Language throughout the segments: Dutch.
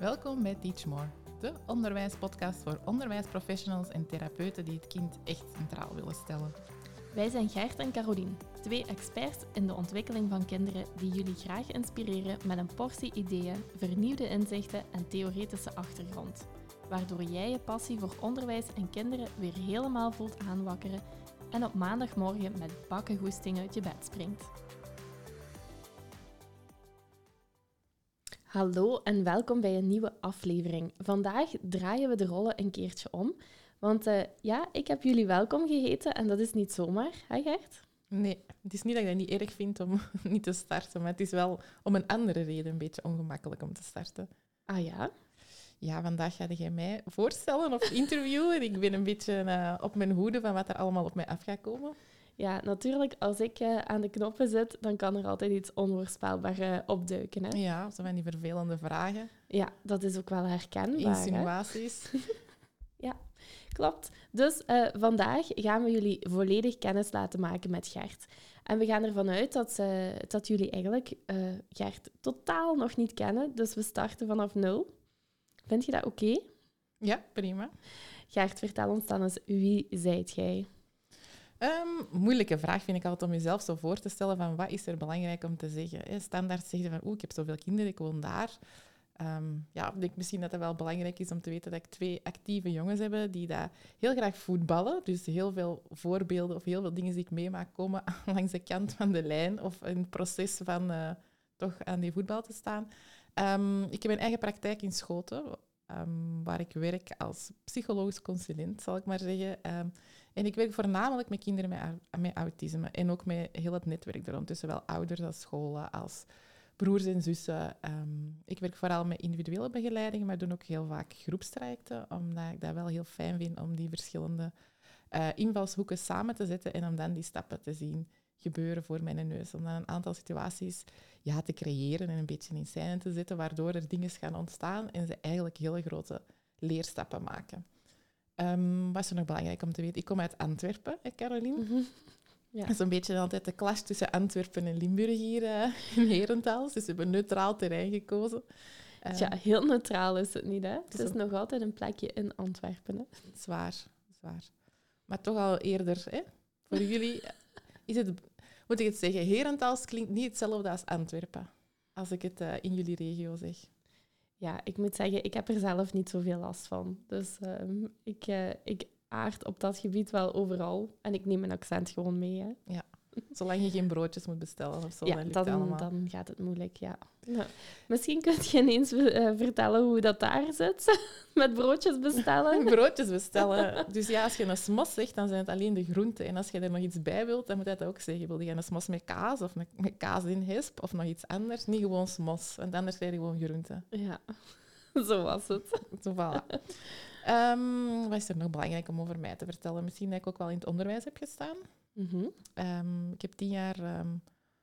Welkom bij Teach More, de onderwijspodcast voor onderwijsprofessionals en therapeuten die het kind echt centraal willen stellen. Wij zijn Gert en Carolien, twee experts in de ontwikkeling van kinderen die jullie graag inspireren met een portie ideeën, vernieuwde inzichten en theoretische achtergrond. Waardoor jij je passie voor onderwijs en kinderen weer helemaal voelt aanwakkeren en op maandagmorgen met bakken goesting uit je bed springt. Hallo en welkom bij een nieuwe aflevering. Vandaag draaien we de rollen een keertje om. Want uh, ja, ik heb jullie welkom geheten en dat is niet zomaar, hè Gert? Nee, het is niet dat ik dat niet erg vind om niet te starten, maar het is wel om een andere reden een beetje ongemakkelijk om te starten. Ah ja? Ja, vandaag ga jij mij voorstellen of interviewen. ik ben een beetje uh, op mijn hoede van wat er allemaal op mij af gaat komen. Ja, natuurlijk, als ik uh, aan de knoppen zit, dan kan er altijd iets onvoorspelbaar uh, opduiken. Hè? Ja, zo van die vervelende vragen. Ja, dat is ook wel herkenbaar. Insinuaties. ja, klopt. Dus uh, vandaag gaan we jullie volledig kennis laten maken met Gert. En we gaan ervan uit dat, ze, dat jullie eigenlijk Gert totaal nog niet kennen. Dus we starten vanaf nul. Vind je dat oké? Okay? Ja, prima. Gert, vertel ons dan eens, wie zijt jij? Um, moeilijke vraag vind ik altijd om jezelf zo voor te stellen van wat is er belangrijk om te zeggen. Standaard zeggen van oeh, ik heb zoveel kinderen, ik woon daar. Um, ja, ik denk misschien dat het wel belangrijk is om te weten dat ik twee actieve jongens heb die daar heel graag voetballen. Dus heel veel voorbeelden of heel veel dingen die ik meemaak komen langs de kant van de lijn of in het proces van uh, toch aan die voetbal te staan. Um, ik heb een eigen praktijk in Schoten, waar ik werk als psychologisch consulent, zal ik maar zeggen. En ik werk voornamelijk met kinderen met, autisme en ook met heel het netwerk er tussen zowel ouders als scholen, als broers en zussen. ik werk vooral met individuele begeleiding, maar doe ook heel vaak groepstrajecten, omdat ik dat wel heel fijn vind om die verschillende uh, invalshoeken samen te zetten en om dan die stappen te zien gebeuren voor mijn neus. Om dan een aantal situaties ja, te creëren en een beetje in scène te zetten, waardoor er dingen gaan ontstaan en ze eigenlijk hele grote leerstappen maken. Um, wat is er nog belangrijk om te weten? Ik kom uit Antwerpen, hè, Caroline. Mm -hmm. Ja. Dat is een beetje altijd de clash tussen Antwerpen en Limburg hier uh, in Herentals. Dus we hebben een neutraal terrein gekozen. Uh, ja, heel neutraal is het niet, hè? Het is, is nog altijd een plekje in Antwerpen, hè? Zwaar, zwaar. Maar toch al eerder, hè? Voor jullie is het moet ik het zeggen, Herentals klinkt niet hetzelfde als Antwerpen, als ik het uh, in jullie regio zeg. Ja, ik moet zeggen, ik heb er zelf niet zoveel last van. Dus uh, ik, uh, ik aard op dat gebied wel overal. En ik neem mijn accent gewoon mee. Hè. Ja, zolang je geen broodjes moet bestellen of zo, ja, dan, dan, dan gaat het moeilijk, ja. ja. Misschien kun je ineens uh, vertellen hoe dat daar zit, met broodjes bestellen. broodjes bestellen. Dus ja, als je een smos zegt, dan zijn het alleen de groenten. En als je er nog iets bij wilt, dan moet je dat ook zeggen. Wil je een smos met kaas of met, met kaas in hesp of nog iets anders? Niet gewoon smos, want anders krijg je gewoon groenten. Ja, zo was het. Zo, voilà. Um, wat is er nog belangrijk om over mij te vertellen? Misschien dat ik ook wel in het onderwijs heb gestaan. -hmm. um, ik heb tien jaar um,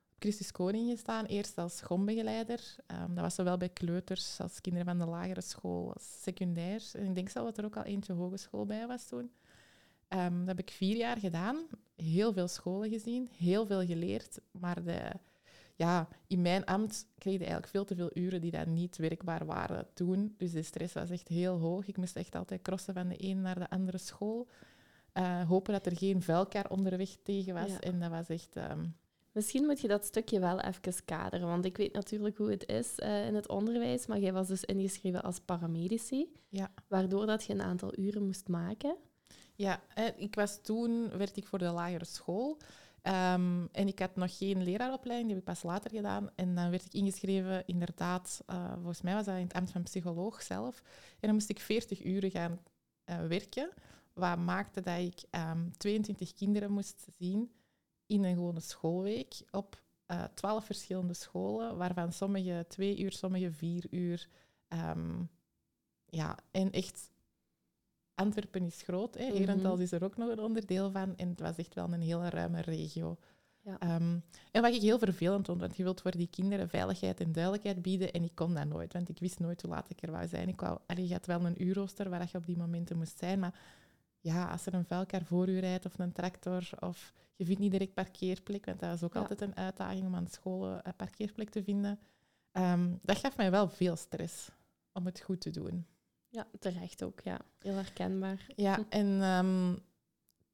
op Christus Koning gestaan, eerst als schoolbegeleider. Um, dat was zowel bij kleuters als kinderen van de lagere school, als secundair. En ik denk zelf dat er ook al eentje hogeschool bij was toen. dat heb ik vier jaar gedaan, heel veel scholen gezien, heel veel geleerd, maar de, ja, in mijn ambt kreeg ik eigenlijk veel te veel uren die daar niet werkbaar waren toen. Dus de stress was echt heel hoog. Ik moest echt altijd crossen van de ene naar de andere school. Uh, hopen dat er geen vuilkar onderweg tegen was. Ja. En dat was echt... Um... Misschien moet je dat stukje wel even kaderen, want ik weet natuurlijk hoe het is uh, in het onderwijs, maar jij was dus ingeschreven als paramedici, ja. waardoor dat je een aantal uren moest maken. Ja, ik was toen, werd ik voor de lagere school um, en ik had nog geen leraaropleiding, die heb ik pas later gedaan. En dan werd ik ingeschreven, inderdaad, uh, volgens mij was dat in het ambt van psycholoog zelf. En dan moest ik 40 uren gaan uh, werken wat maakte dat ik um, ehm, 22 kinderen moest zien in een gewone schoolweek op uh, eh, 12 verschillende scholen, waarvan sommige twee uur, sommige vier uur. Um, ja, en echt, Antwerpen is groot, hè. Herentals mm is er ook nog een onderdeel van. En het was echt wel een hele ruime regio. Ja. Um, en wat ik heel vervelend vond, want je wilt voor die kinderen veiligheid en duidelijkheid bieden en ik kon dat nooit, want ik wist nooit hoe laat ik er wou zijn. Ik wou, allee, je had wel een uurrooster waar je op die momenten moest zijn, maar ja, als er een vuilkar voor u rijdt of een tractor of je vindt niet direct parkeerplek, want dat is ook altijd een uitdaging om aan scholen een parkeerplek te vinden. Um, dat gaf mij wel veel stress. om het goed te doen. Ja, terecht ook. Ja. Heel herkenbaar. Ja, en ehm,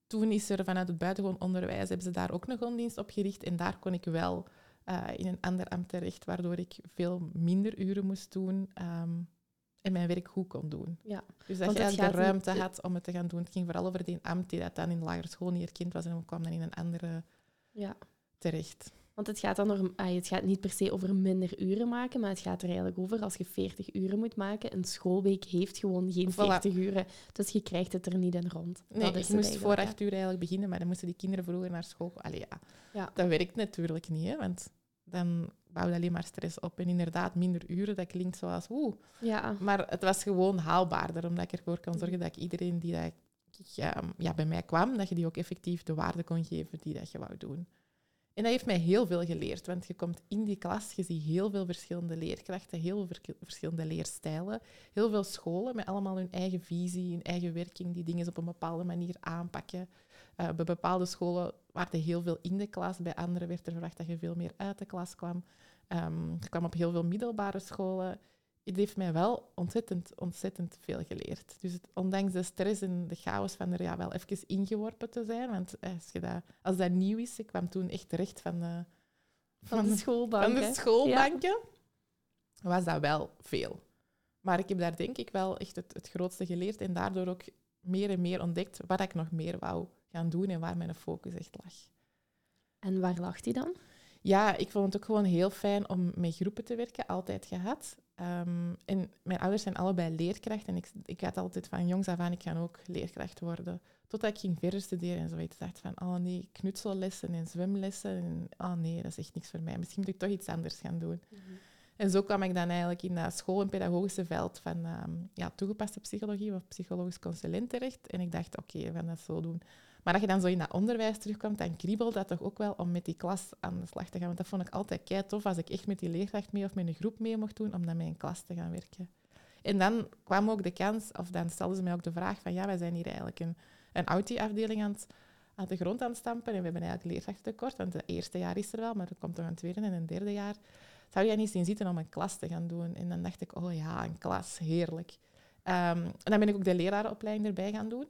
toen is er vanuit het buitengewoon onderwijs, hebben ze daar ook een gronddienst op gericht. En daar kon ik wel eh, in een ander ambt terecht, waardoor ik veel minder uren moest doen ehm, en mijn werk goed kon doen. Ja. Dus dat je de ruimte niet- had om het te gaan doen. Het ging vooral over die ambt die dat dan in de lagere school niet erkend was en kwam dan in een andere ja. terecht. Want het gaat dan om, het gaat niet per se over minder uren maken, maar het gaat er eigenlijk over als je 40 uren moet maken. Een schoolweek heeft gewoon geen Voilà. 40 uren, dus je krijgt het er niet in rond. Nee, dat ik is het moest voor acht uur eigenlijk beginnen, maar dan moesten die kinderen vroeger naar school. Allee, ja. Ja. Dat werkt natuurlijk niet, hè, want dan bouw je alleen maar stress op. En inderdaad, minder uren, dat klinkt zoals oeh. Ja. Maar het was gewoon haalbaarder, omdat ik ervoor kon zorgen dat ik iedereen die dat, ja, ja, bij mij kwam, dat je die ook effectief de waarde kon geven die dat je wou doen. En dat heeft mij heel veel geleerd, want je komt in die klas, je ziet heel veel verschillende leerkrachten, heel veel verschillende leerstijlen, heel veel scholen met allemaal hun eigen visie, hun eigen werking, die dingen op een bepaalde manier aanpakken. Eh, bij bepaalde scholen waren er heel veel in de klas, bij andere werd er verwacht dat je veel meer uit de klas kwam. Ehm ik kwam op heel veel middelbare scholen. Het heeft mij wel ontzettend, ontzettend veel geleerd. Dus het- ondanks de stress en de chaos van er ja, wel even ingeworpen te zijn. Want als, je dat, als dat nieuw is, ik kwam toen echt terecht van de, Van de schoolbank. van de schoolbanken, was dat wel veel. Maar ik heb daar denk ik wel echt het, het grootste geleerd en daardoor ook meer en meer ontdekt wat ik nog meer wou gaan doen en waar mijn focus echt lag. En waar lag die dan? Ja, ik vond het ook gewoon heel fijn om met groepen te werken, altijd gehad. Ehm, en mijn ouders zijn allebei leerkracht en ik, ik had altijd van jongs af aan, ik ga ook leerkracht worden. Totdat ik ging verder studeren en zoiets dacht van, oh nee, knutsellessen en zwemlessen. En, oh nee, dat is echt niks voor mij. Misschien moet ik toch iets anders gaan doen. En zo kwam ik dan eigenlijk in dat school- en pedagogische veld van ehm, ja, toegepaste psychologie of psychologisch consulent terecht. En ik dacht, oké, we gaan dat zo doen. Maar dat je dan zo in dat onderwijs terugkomt, dan kriebelt dat toch ook wel om met die klas aan de slag te gaan. Want dat vond ik altijd kei tof als ik echt met die leerkracht mee of met een groep mee mocht doen, om dan met een klas te gaan werken. En dan kwam ook de kans, of dan stelden ze mij ook de vraag van, ja, wij zijn hier eigenlijk een, een Audi-afdeling aan, aan de grond aan het stampen en we hebben eigenlijk leerkrachtentekort, want het eerste jaar is er wel, maar er komt nog een tweede en een derde jaar. Zou jij niet zien zitten om een klas te gaan doen? En dan dacht ik, oh ja, een klas, heerlijk. Ehm, en dan ben ik ook de lerarenopleiding erbij gaan doen.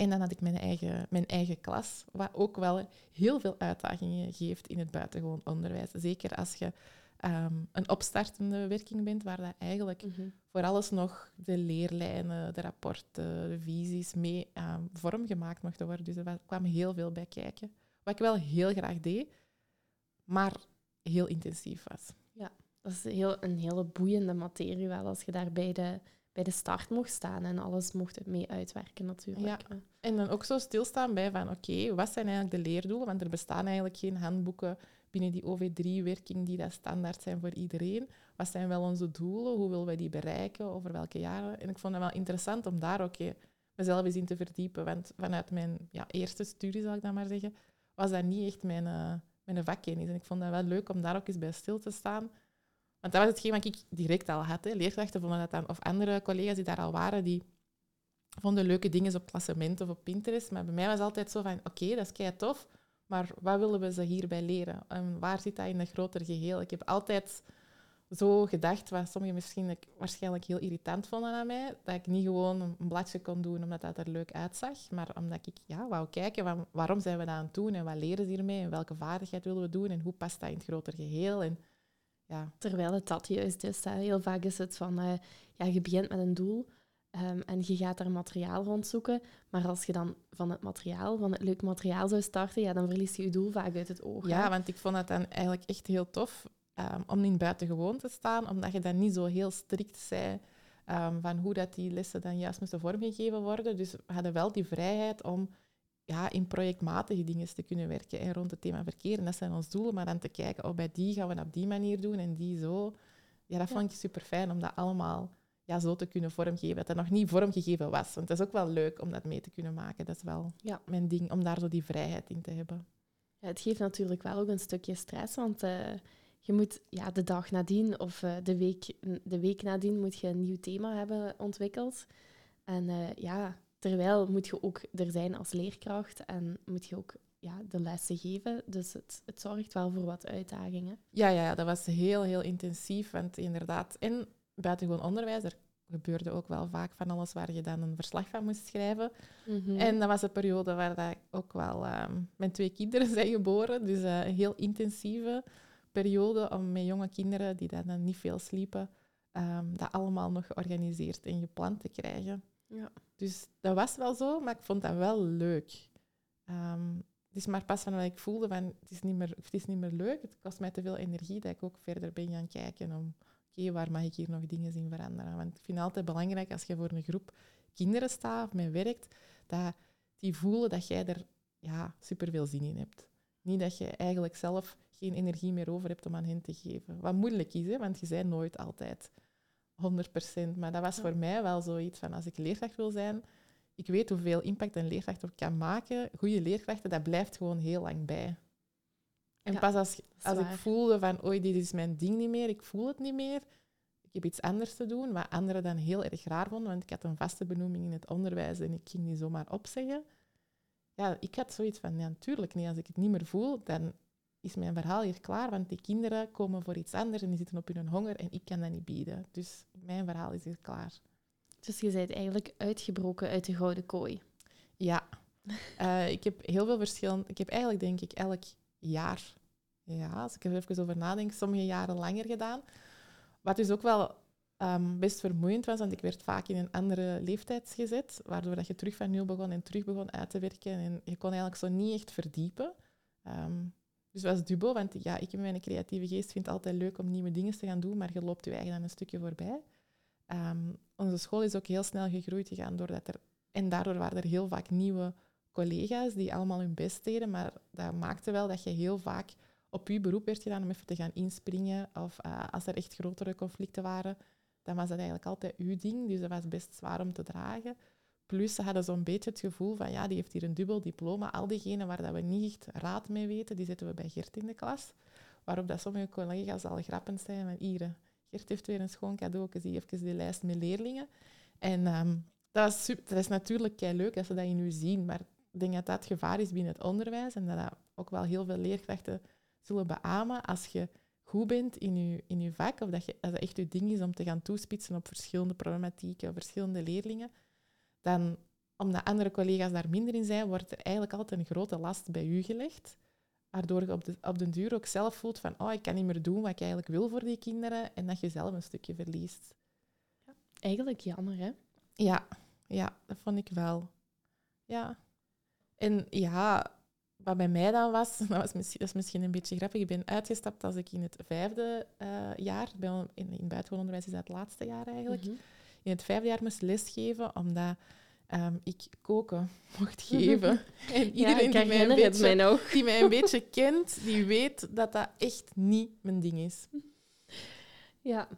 En dan had ik mijn eigen, mijn eigen klas, wat ook wel heel veel uitdagingen geeft in het buitengewoon onderwijs. Zeker als je ehm, een opstartende werking bent, waar dat eigenlijk voor alles nog de leerlijnen, de rapporten, de visies mee ehm, vormgemaakt mochten worden. Dus er wa- kwam heel veel bij kijken. Wat ik wel heel graag deed, maar heel intensief was. Dat is heel, een hele boeiende materie wel, als je daar bij de, bij de start mocht staan en alles mocht mee uitwerken natuurlijk. hè. En dan ook zo stilstaan bij van, oké, wat zijn eigenlijk de leerdoelen? Want er bestaan eigenlijk geen handboeken binnen die OV3-werking die dat standaard zijn voor iedereen. Wat zijn wel onze doelen? Hoe willen wij die bereiken? Over welke jaren? En ik vond het wel interessant om daar ook mezelf eens in te verdiepen. Want vanuit mijn ja, eerste studie, zal ik dat maar zeggen, was dat niet echt mijn, eh, mijn vakkennis. En ik vond dat wel leuk om daar ook eens bij stil te staan. Want dat was hetgeen wat ik direct al had. Hè. Leerkrachten vonden dat dan, of andere collega's die daar al waren, die vonden leuke dingen op klassement of op Pinterest. Maar bij mij was het altijd zo van, oké, dat is kei tof, maar wat willen we ze hierbij leren? En waar zit dat in een groter geheel? Ik heb altijd zo gedacht, wat sommigen misschien waarschijnlijk heel irritant vonden aan mij, dat ik niet gewoon een bladje kon doen omdat dat er leuk uitzag, maar omdat ik ja, wou kijken, wa- waarom zijn we dat aan het doen en wat leren ze hiermee en welke vaardigheid willen we doen en hoe past dat in het groter geheel? En, ja, Terwijl het dat juist is. Hè. Heel vaak is het van, eh, ja, je begint met een doel ehm, en je gaat daar materiaal rondzoeken. Maar als je dan van het materiaal, van het leuk materiaal zou starten, ja, dan verlies je je doel vaak uit het oog. Ja, hè. want ik vond het dan eigenlijk echt heel tof ehm, om in buitengewoon te staan, omdat je dan niet zo heel strikt zei ehm, van hoe dat die lessen dan juist moesten vormgegeven worden. Dus we hadden wel die vrijheid om ja, in projectmatige dingen te kunnen werken en rond het thema verkeer. En dat zijn ons doelen, maar dan te kijken, oh, bij die gaan we op die manier doen en die zo. Ja, dat Ja. vond ik super fijn om dat allemaal ja, zo te kunnen vormgeven, dat dat nog niet vormgegeven was. Want het is ook wel leuk om dat mee te kunnen maken. Dat is wel Ja. mijn ding, om daar zo die vrijheid in te hebben. Ja, het geeft natuurlijk wel ook een stukje stress, want eh, je moet ja, de dag nadien of eh, de, week, de week nadien moet je een nieuw thema hebben ontwikkeld. En eh, ja, terwijl moet je ook er zijn als leerkracht en moet je ook ja, de lessen geven. Dus het, het zorgt wel voor wat uitdagingen. Ja, ja, ja, dat was heel, heel intensief. Want inderdaad, en buitengewoon onderwijs, er gebeurde ook wel vaak van alles waar je dan een verslag van moest schrijven. Mhm. En dat was een periode waar dat ik ook wel... ehm, mijn twee kinderen zijn geboren, dus eh, een heel intensieve periode om met jonge kinderen die dan, dan niet veel sliepen, ehm, dat allemaal nog georganiseerd en gepland te krijgen. Ja. Dus dat was wel zo, maar ik vond dat wel leuk. Ehm, het is maar pas van ik voelde van het is, niet meer, het is niet meer leuk, het kost mij te veel energie, dat ik ook verder ben gaan kijken om, oké, waar mag ik hier nog dingen in veranderen? Want ik vind het altijd belangrijk als je voor een groep kinderen staat of mee werkt, dat die voelen dat jij er ja, superveel zin in hebt. Niet dat je eigenlijk zelf geen energie meer over hebt om aan hen te geven. Wat moeilijk is, hè, want je bent nooit altijd 100%. Maar dat was Ja. voor mij wel zoiets van als ik leerkracht wil zijn, ik weet hoeveel impact een leerkracht op kan maken. Goede leerkrachten, dat blijft gewoon heel lang bij. En Ja, pas als, als ik voelde van, oei, dit is mijn ding niet meer, ik voel het niet meer, ik heb iets anders te doen, wat anderen dan heel erg raar vonden, want ik had een vaste benoeming in het onderwijs en ik ging die zomaar opzeggen. Ja, ik had zoiets van, ja, natuurlijk niet. Als ik het niet meer voel, dan is mijn verhaal hier klaar, want die kinderen komen voor iets anders en die zitten op hun honger en ik kan dat niet bieden. Dus mijn verhaal is hier klaar. Dus je bent eigenlijk uitgebroken uit de gouden kooi. Ja, Eh, ik heb heel veel verschillende. Ik heb eigenlijk denk ik elk jaar, ja, als ik er even over nadenk, sommige jaren langer gedaan. Wat dus ook wel ehm, best vermoeiend was, want ik werd vaak in een andere leeftijd gezet, waardoor dat je terug van nul begon en terug begon uit te werken. En je kon eigenlijk zo niet echt verdiepen. Ehm, dus het was dubbel, want ja, ik in mijn creatieve geest vind het altijd leuk om nieuwe dingen te gaan doen, maar je loopt je eigen dan een stukje voorbij. Ehm, onze school is ook heel snel gegroeid gegaan, doordat er, en daardoor waren er heel vaak nieuwe collega's die allemaal hun best deden, maar dat maakte wel dat je heel vaak op je beroep werd gedaan om even te gaan inspringen. Of eh, als er echt grotere conflicten waren, dan was dat eigenlijk altijd uw ding. Dus dat was best zwaar om te dragen. Plus, ze hadden zo'n beetje het gevoel van, ja, die heeft hier een dubbel diploma. Al diegenen waar dat we niet echt raad mee weten, die zetten we bij Gert in de klas. Waarop dat sommige collega's al grappend zijn van, hier, eh, Gert heeft weer een schoon cadeau, zie even die lijst met leerlingen. En ehm, dat, is dat is natuurlijk kei leuk als ze dat in u zien, maar ik denk dat dat het gevaar is binnen het onderwijs en dat dat ook wel heel veel leerkrachten zullen beamen als je goed bent in je, in vak, of dat, je, het echt je ding is om te gaan toespitsen op verschillende problematieken, verschillende leerlingen, dan, omdat andere collega's daar minder in zijn, wordt er eigenlijk altijd een grote last bij u gelegd. Waardoor je op de, op den duur ook zelf voelt van, oh, ik kan niet meer doen wat ik eigenlijk wil voor die kinderen, en dat je zelf een stukje verliest. Eigenlijk jammer, hè? Ja, ja, dat vond ik wel. Ja. En ja, wat bij mij dan was, dat, was misschien, dat is misschien een beetje grappig. Ik ben uitgestapt als ik in het vijfde eh, jaar, bij, in, in buitengewoon onderwijs is dat het laatste jaar eigenlijk, Mhm. In het vijfde jaar moest lesgeven, omdat ehm, ik koken mocht geven. En iedereen die, mij een mij beetje, die mij een beetje kent, die weet dat dat echt niet mijn ding is. Ja.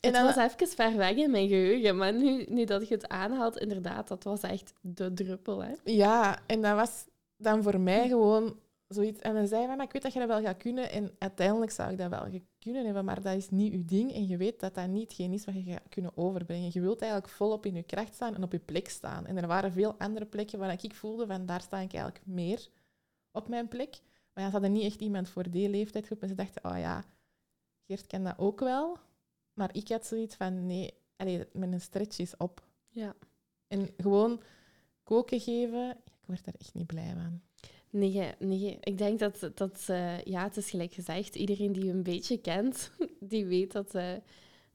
En het was even ver weg in mijn geheugen, maar nu, nu dat je het aanhaalt, inderdaad, dat was echt de druppel, hè? Ja, en dat was dan voor mij gewoon zoiets. En dan zei hij van, ik weet dat je dat wel gaat kunnen. En uiteindelijk zou ik dat wel kunnen hebben, maar dat is niet uw ding. En je weet dat dat niet hetgeen is wat je gaat kunnen overbrengen. Je wilt eigenlijk volop in je kracht staan en op je plek staan. En er waren veel andere plekken waar ik voelde van, daar sta ik eigenlijk meer op mijn plek. Maar ja, ze hadden niet echt iemand voor die leeftijdsgroep. En ze dachten, oh ja, Geert kan dat ook wel. Maar ik had zoiets van, nee, allee, mijn stretch is op. Ja. En gewoon koken geven, ik word daar echt niet blij van. Nee, nee. Ik denk dat, dat eh, ja, het is gelijk gezegd, iedereen die je een beetje kent, die weet dat, eh,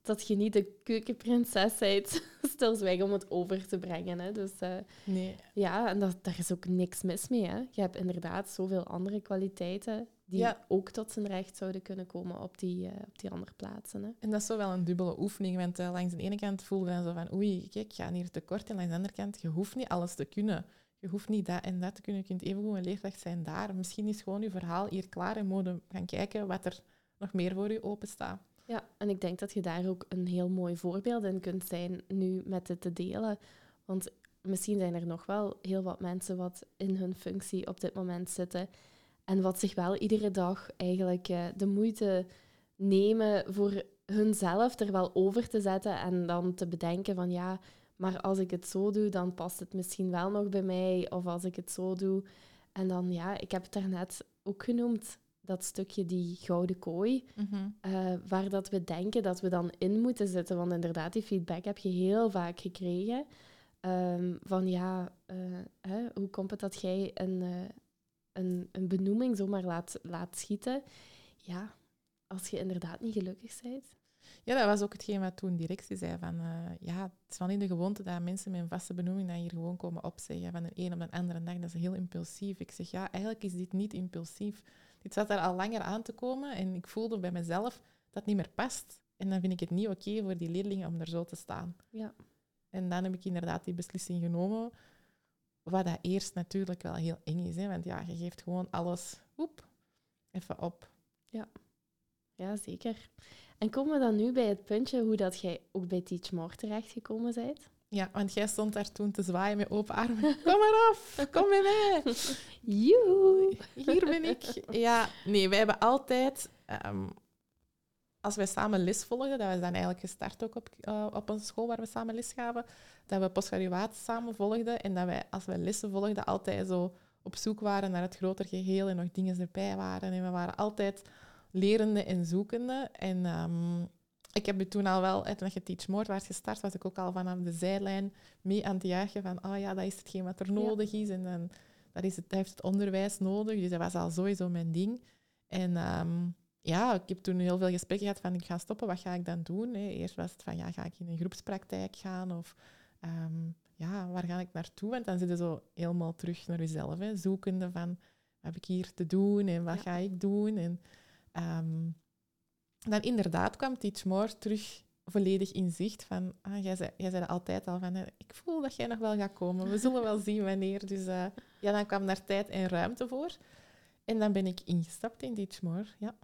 dat je niet de keukenprinses bent, stilzwijgen om het over te brengen. Hè. Dus eh, Nee. ja, en dat, daar is ook niks mis mee. Hè. Je hebt inderdaad zoveel andere kwaliteiten die Ja. ook tot zijn recht zouden kunnen komen op die, op die andere plaatsen. Hè. En dat is zo wel een dubbele oefening, want langs de ene kant voelde je dan zo van oei, kijk, ik ga hier tekort. En langs de andere kant, je hoeft niet alles te kunnen. Je hoeft niet dat en dat te kunnen. Je kunt evengoed een leerkracht zijn daar. Misschien is gewoon je verhaal hier klaar en moet je gaan kijken wat er nog meer voor je openstaat. Ja, en ik denk dat je daar ook een heel mooi voorbeeld in kunt zijn nu met het te delen. Want misschien zijn er nog wel heel wat mensen wat in hun functie op dit moment zitten en wat zich wel iedere dag eigenlijk eh, de moeite nemen voor hunzelf er wel over te zetten en dan te bedenken van ja, maar als ik het zo doe, dan past het misschien wel nog bij mij. Of als ik het zo doe. En dan ja, ik heb het daarnet ook genoemd, dat stukje die gouden kooi, Mhm. eh, waar dat we denken dat we dan in moeten zitten. Want inderdaad, die feedback heb je heel vaak gekregen. Ehm, van ja, eh, hè, hoe komt het dat jij een, eh, een, een benoeming zomaar laat, laat schieten? Ja, als je inderdaad niet gelukkig bent. Ja, dat was ook hetgeen wat toen directie zei. Van, eh, ja, het is van in de gewoonte dat mensen met een vaste benoeming dan hier gewoon komen opzeggen van de een op de andere dag. Dat is heel impulsief. Ik zeg, ja, eigenlijk is dit niet impulsief. Dit zat er al langer aan te komen en ik voelde bij mezelf dat het niet meer past. En dan vind ik het niet oké voor die leerlingen om er zo te staan. Ja. En dan heb ik inderdaad die beslissing genomen. Wat dat eerst natuurlijk wel heel eng is. Hè? Want ja, je geeft gewoon alles oep, even op. Ja, zeker. En komen we dan nu bij het puntje hoe dat jij ook bij Teach More terechtgekomen bent? Ja, want jij stond daar toen te zwaaien met open armen. Kom maar af, kom bij mij. Joe! Hier ben ik. Ja, nee, wij hebben altijd, ehm, als wij samen les volgden, dat was dan eigenlijk gestart ook op, eh, op een school waar we samen les gaven, dat we postgraduaat samen volgden en dat wij, als wij lessen volgden, altijd zo op zoek waren naar het groter geheel en nog dingen erbij waren. En we waren altijd lerende en zoekende. En ehm, ik heb je toen al wel, hè, toen je Teach More was gestart, was ik ook al vanaf de zijlijn mee aan het juichen van, oh ja, dat is hetgeen wat er Ja. nodig is. En dan dat, is het, dat heeft het onderwijs nodig. Dus dat was al sowieso mijn ding. En ehm, ja, ik heb toen heel veel gesprekken gehad van ik ga stoppen, wat ga ik dan doen? Hè? Eerst was het van ja, ga ik in een groepspraktijk gaan of ehm, ja, waar ga ik naartoe? Want dan zit je zo helemaal terug naar jezelf, hè? zoekende van wat heb ik hier te doen en wat Ja. ga ik doen? En ehm, dan inderdaad kwam Teach More terug volledig in zicht van, ah, jij, zei, jij zei dat altijd al van, hè, ik voel dat jij nog wel gaat komen. We zullen wel zien wanneer. Dus eh, ja, dan kwam daar tijd en ruimte voor. En dan ben ik ingestapt in Teach More, ja.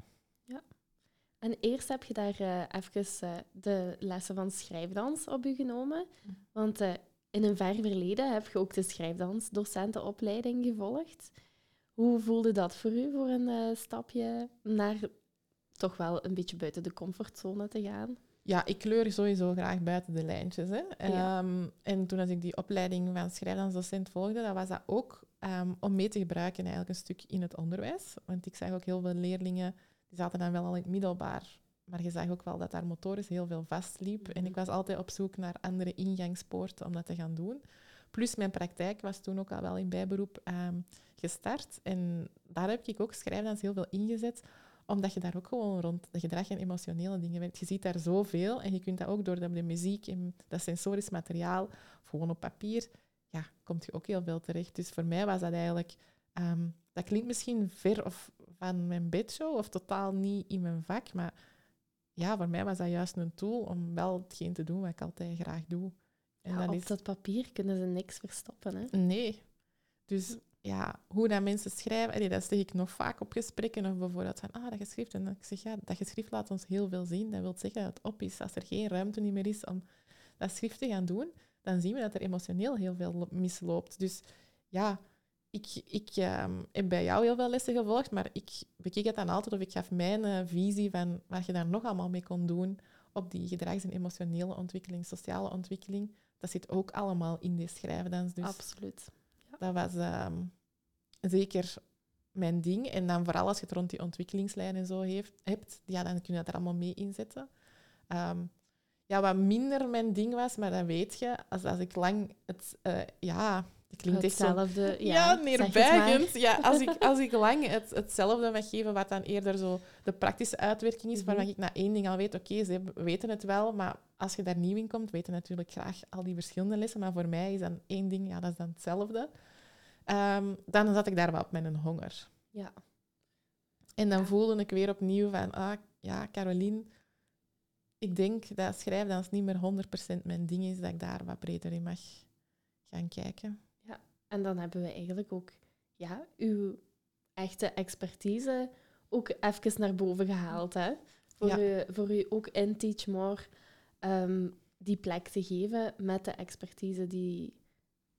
En eerst heb je daar eh even eh, de lessen van schrijfdans op u genomen. Mhm. Want eh, in een ver verleden heb je ook de schrijfdansdocentenopleiding gevolgd. Hoe voelde dat voor u, voor een eh, stapje naar toch wel een beetje buiten de comfortzone te gaan? Ja, ik kleur sowieso graag buiten de lijntjes. Hè. Ja. Ehm, en toen als ik die opleiding van schrijfdansdocent volgde, dan was dat ook ehm, om mee te gebruiken eigenlijk een stuk in het onderwijs. Want ik zag ook heel veel leerlingen, die zaten dan wel al in het middelbaar, maar je zag ook wel dat daar motorisch heel veel vastliep. En ik was altijd op zoek naar andere ingangspoorten om dat te gaan doen. Plus mijn praktijk was toen ook al wel in bijberoep ehm, gestart. En daar heb ik ook schrijfdans heel veel ingezet omdat je daar ook gewoon rond de gedrag en emotionele dingen werkt. Je ziet daar zoveel en je kunt dat ook door de, de muziek en dat sensorisch materiaal, of gewoon op papier, ja, komt je ook heel veel terecht. Dus voor mij was dat eigenlijk, ehm, dat klinkt misschien ver of van mijn bedshow of totaal niet in mijn vak, maar ja, voor mij was dat juist een tool om wel hetgeen te doen wat ik altijd graag doe. En Ja, op is dat papier kunnen ze niks verstoppen. Hè? Nee. Dus ja, hoe dat mensen schrijven, allee, dat zeg ik nog vaak op gesprekken. Of bijvoorbeeld van, ah, dat geschrift. En dan ik zeg, ja, dat geschrift laat ons heel veel zien. Dat wil zeggen dat het op is. Als er geen ruimte niet meer is om dat schrift te gaan doen, dan zien we dat er emotioneel heel veel lo- misloopt. Dus ja, ik, ik ehm, heb bij jou heel veel lessen gevolgd, maar ik bekeek het dan altijd of ik gaf mijn eh, visie van wat je daar nog allemaal mee kon doen op die gedrags- en emotionele ontwikkeling, sociale ontwikkeling. Dat zit ook allemaal in die schrijfdans. Dus Absoluut. dat was ehm, zeker mijn ding. En dan vooral als je het rond die ontwikkelingslijn en zo heeft, hebt, ja, dan kun je dat er allemaal mee inzetten. Ehm, ja, wat minder mijn ding was, maar dat weet je, als, als ik lang het... eh, ja, dat klinkt echt zo... Hetzelfde. Ja, Ja, het neerbuigend. Ja, als ik, als ik lang het, hetzelfde mag geven, wat dan eerder zo de praktische uitwerking is, Mhm. waarvan ik na één ding al weet, oké, ze weten het wel, maar als je daar nieuw in komt, weten natuurlijk graag al die verschillende lessen, maar voor mij is dan één ding, ja, dat is dan hetzelfde. Ehm, dan zat ik daar wel op mijn honger. Ja. En dan Ja. voelde ik weer opnieuw van, ah, ja, Caroline, ik denk dat schrijfdans niet meer 100% mijn ding is, dat ik daar wat breder in mag gaan kijken. En dan hebben we eigenlijk ook ja, uw echte expertise ook even naar boven gehaald. Hè? Voor, Ja. u, voor u ook in Teach More ehm, die plek te geven met de expertise die,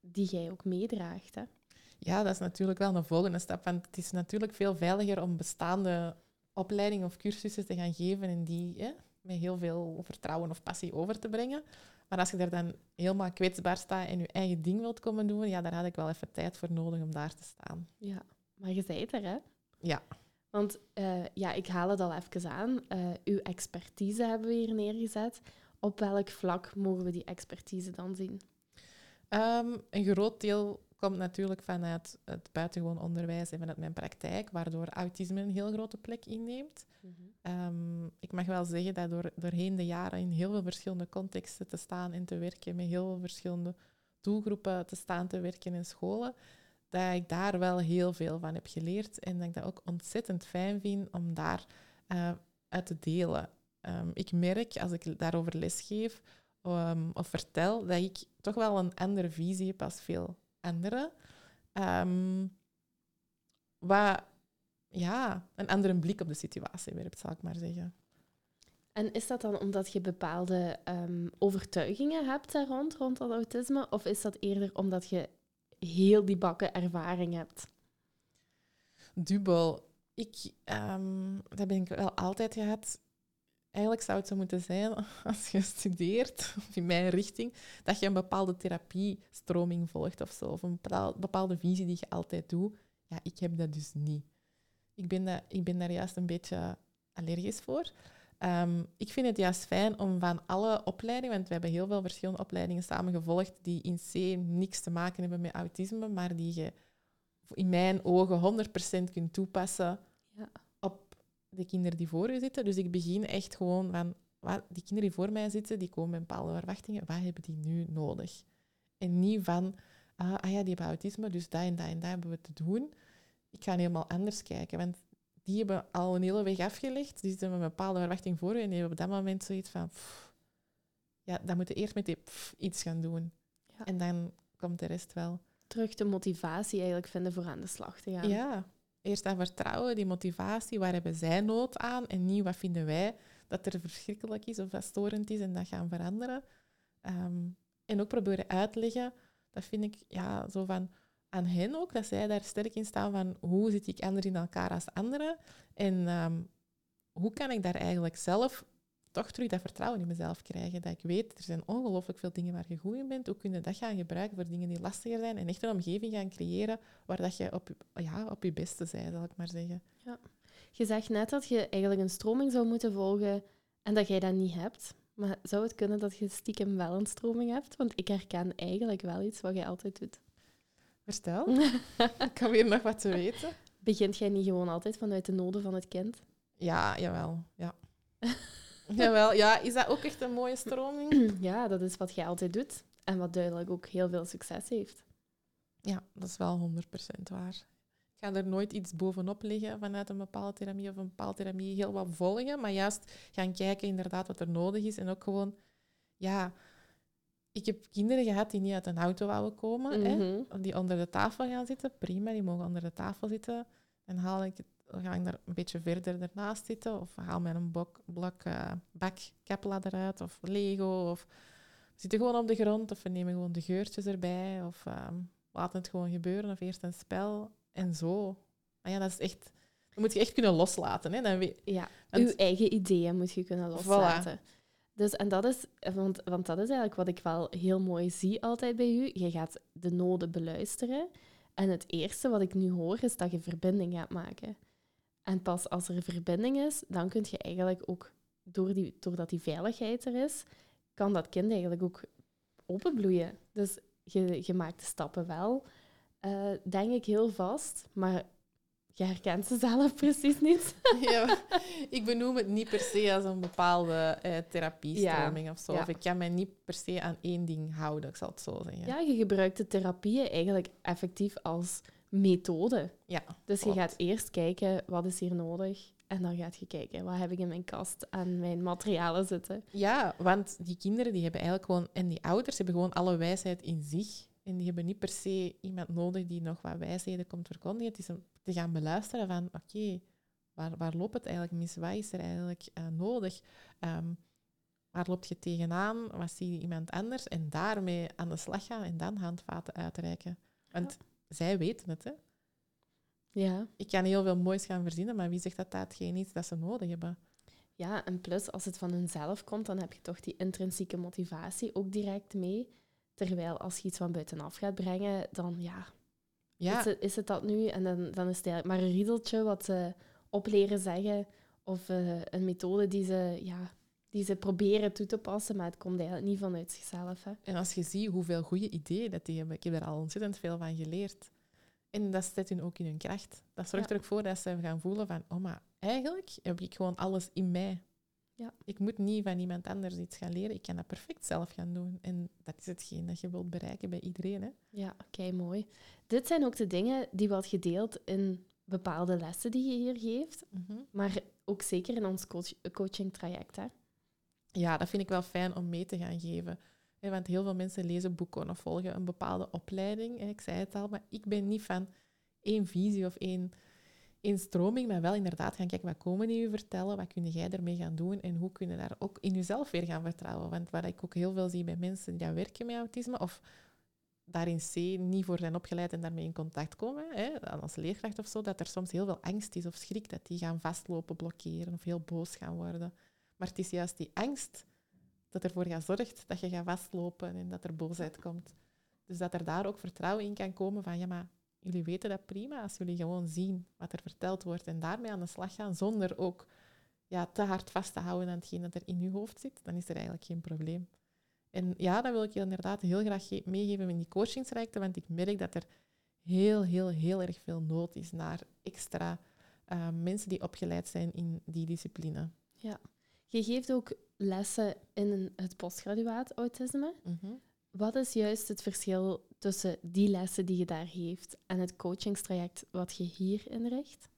die jij ook meedraagt. Hè? Ja, dat is natuurlijk wel een volgende stap. Want het is natuurlijk veel veiliger om bestaande opleidingen of cursussen te gaan geven en die hè, met heel veel vertrouwen of passie over te brengen. Maar als je daar dan helemaal kwetsbaar staat en je eigen ding wilt komen doen, ja, daar had ik wel even tijd voor nodig om daar te staan. Ja, maar je zei het er, hè? Ja. Want uh, ja, ik haal het al even aan. Uh, uw expertise hebben we hier neergezet. Op welk vlak mogen we die expertise dan zien? Um, een groot deel komt natuurlijk vanuit het buitengewoon onderwijs en vanuit mijn praktijk, waardoor autisme een heel grote plek inneemt. Mm um, ik mag wel zeggen dat door, doorheen de jaren in heel veel verschillende contexten te staan en te werken, met heel veel verschillende doelgroepen te staan te werken in scholen, dat ik daar wel heel veel van heb geleerd en dat ik dat ook ontzettend fijn vind om daar uh, uit te delen. Um, ik merk als ik daarover lesgeef um, of vertel dat ik toch wel een andere visie heb als veel anderen. Um, wat ja, een andere blik op de situatie werpt, zal ik maar zeggen. En is dat dan omdat je bepaalde um, overtuigingen hebt daar rond, rond dat autisme? Of is dat eerder omdat je heel die bakken ervaring hebt? Dubbel. Ik, um, dat ben ik wel altijd gehad. Eigenlijk zou het zo moeten zijn, als je studeert, of in mijn richting, dat je een bepaalde therapiestroming volgt of zo. Of een bepaalde visie die je altijd doet. Ja, ik heb dat dus niet. Ik ben, dat, ik ben daar juist een beetje allergisch voor. Um, ik vind het juist fijn om van alle opleidingen, want we hebben heel veel verschillende opleidingen samengevolgd die in C niks te maken hebben met autisme, maar die je in mijn ogen 100% kunt toepassen ja. De kinderen die voor je zitten. Dus ik begin echt gewoon van, wat, die kinderen die voor mij zitten, die komen met bepaalde verwachtingen, wat hebben die nu nodig? En niet van, ah, ah ja, die hebben autisme, dus dat en dat en dat hebben we te doen. Ik ga helemaal anders kijken, want die hebben al een hele weg afgelegd. Die zitten met een bepaalde verwachting voor je en die hebben op dat moment zoiets van... ja, dan moeten eerst met die iets gaan doen. Ja. En dan komt de rest wel. Terug de motivatie eigenlijk vinden voor aan de slag te gaan. Ja, eerst dat vertrouwen, die motivatie. Waar hebben zij nood aan? En niet wat vinden wij dat er verschrikkelijk is of dat storend is en dat gaan veranderen. Ehm, en ook proberen uitleggen, dat vind ik ja, zo van aan hen ook, dat zij daar sterk in staan van hoe zit ik anders in elkaar als anderen en ehm, hoe kan ik daar eigenlijk zelf toch terug dat vertrouwen in mezelf krijgen. Dat ik weet, er zijn ongelooflijk veel dingen waar je goed in bent. Hoe kun je dat gaan gebruiken voor dingen die lastiger zijn en echt een omgeving gaan creëren waar dat je op, ja, op je beste bent, zal ik maar zeggen. Ja. Je zegt net dat je eigenlijk een stroming zou moeten volgen en dat jij dat niet hebt. Maar zou het kunnen dat je stiekem wel een stroming hebt? Want ik herken eigenlijk wel iets wat je altijd doet. Vertel. ik kan weer nog wat te weten. Begint jij niet gewoon altijd vanuit de noden van het kind? Ja, jawel. Ja. jawel, ja. Is dat ook echt een mooie stroming? ja, dat is wat jij altijd doet. En wat duidelijk ook heel veel succes heeft. Ja, dat is wel 100% waar. Ik ga er nooit iets bovenop liggen vanuit een bepaalde therapie of een bepaalde therapie heel wat volgen, maar juist gaan kijken inderdaad wat er nodig is en ook gewoon, ja, ik heb kinderen gehad die niet uit een auto wouden komen, hè, mhm. die onder de tafel gaan zitten. Prima, die mogen onder de tafel zitten. En haal ik dan ga ik daar een beetje verder ernaast zitten. Of haal mijn een blok, blok uh, bak Kepla eruit. Of Lego. Of zitten gewoon op de grond. Of we nemen gewoon de geurtjes erbij. Of um, laten het gewoon gebeuren. Of eerst een spel. En zo. Maar ja, dat is echt... Dat moet je echt kunnen loslaten. Hè? Dan weet, ja, want, uw eigen ideeën moet je kunnen loslaten. Dus, en dat is, want, want dat is eigenlijk wat ik wel heel mooi zie altijd bij u. Je gaat de noden beluisteren. En het eerste wat ik nu hoor, is dat je verbinding gaat maken. En pas als er verbinding is, dan kun je eigenlijk ook, door die, doordat die veiligheid er is, kan dat kind eigenlijk ook openbloeien. Dus je, je maakt de stappen wel, uh, denk ik, heel vast. Maar je herkent ze zelf precies niet. ja, ik benoem het niet per se als een bepaalde uh, therapiestroming of zo. Of ik kan mij niet per se aan één ding houden, ik zal het zo zeggen. Ja, je gebruikt de therapieën eigenlijk effectief als methode. Ja, dus je gaat eerst kijken, wat is hier nodig? En dan gaat je kijken, wat heb ik in mijn kast aan mijn materialen zitten? Ja, want die kinderen die hebben eigenlijk gewoon... En die ouders hebben gewoon alle wijsheid in zich. En die hebben niet per se iemand nodig die nog wat wijsheden komt verkondigen. Het is om te gaan beluisteren van, oké, waar, waar loopt het eigenlijk mis? Wat is er eigenlijk uh, nodig? Um, waar loop je tegenaan? Wat zie je iemand anders? En daarmee aan de slag gaan en dan handvaten uitreiken. Want zij weten het, hè. Ja. Ik kan heel veel moois gaan verzinnen, maar wie zegt dat dat geen is dat ze nodig hebben? Ja, en plus, als het van hunzelf komt, dan heb je toch die intrinsieke motivatie ook direct mee. Terwijl als je iets van buitenaf gaat brengen, dan ja, ja. Is, het, is het dat nu? En dan, dan is het eigenlijk maar een riedeltje wat ze op leren zeggen of eh, een methode die ze, ja, die ze proberen toe te passen, maar het komt eigenlijk niet vanuit zichzelf. Hè. En als je ziet hoeveel goede ideeën dat die hebben, ik heb daar al ontzettend veel van geleerd. En dat zet hun ook in hun kracht. Dat zorgt Ja. er ook voor dat ze gaan voelen van, oh maar eigenlijk heb ik gewoon alles in mij. Ja. Ik moet niet van iemand anders iets gaan leren. Ik kan dat perfect zelf gaan doen. En dat is hetgeen dat je wilt bereiken bij iedereen. Hè? Ja, oké, mooi. Dit zijn ook de dingen die wat gedeeld in bepaalde lessen die je hier geeft, maar ook zeker in ons coach coaching traject. Hè? Ja, dat vind ik wel fijn om mee te gaan geven. Want heel veel mensen lezen boeken of volgen een bepaalde opleiding. Ik zei het al, maar ik ben niet van één visie of één, stroming, maar wel inderdaad gaan kijken, wat komen die u vertellen, wat kun jij ermee gaan doen en hoe kun je daar ook in jezelf weer gaan vertrouwen. Want wat ik ook heel veel zie bij mensen die werken met autisme of daar in C niet voor zijn opgeleid en daarmee in contact komen, hè, als leerkracht of zo, dat er soms heel veel angst is of schrik, dat die gaan vastlopen, blokkeren of heel boos gaan worden. Maar het is juist die angst dat ervoor gaat zorgt dat je gaat vastlopen en dat er boosheid komt. Dus dat er daar ook vertrouwen in kan komen van, ja, maar jullie weten dat prima als jullie gewoon zien wat er verteld wordt en daarmee aan de slag gaan, zonder ook ja, te hard vast te houden aan hetgeen dat er in je hoofd zit, dan is er eigenlijk geen probleem. En ja, dat wil ik je inderdaad heel graag ge- meegeven in die coachingsrijkte, want ik merk dat er heel, heel, heel erg veel nood is naar extra eh, mensen die opgeleid zijn in die discipline. Je geeft ook lessen in het postgraduaat autisme. Wat is juist het verschil tussen die lessen die je daar geeft en het coachingstraject wat je hier inricht?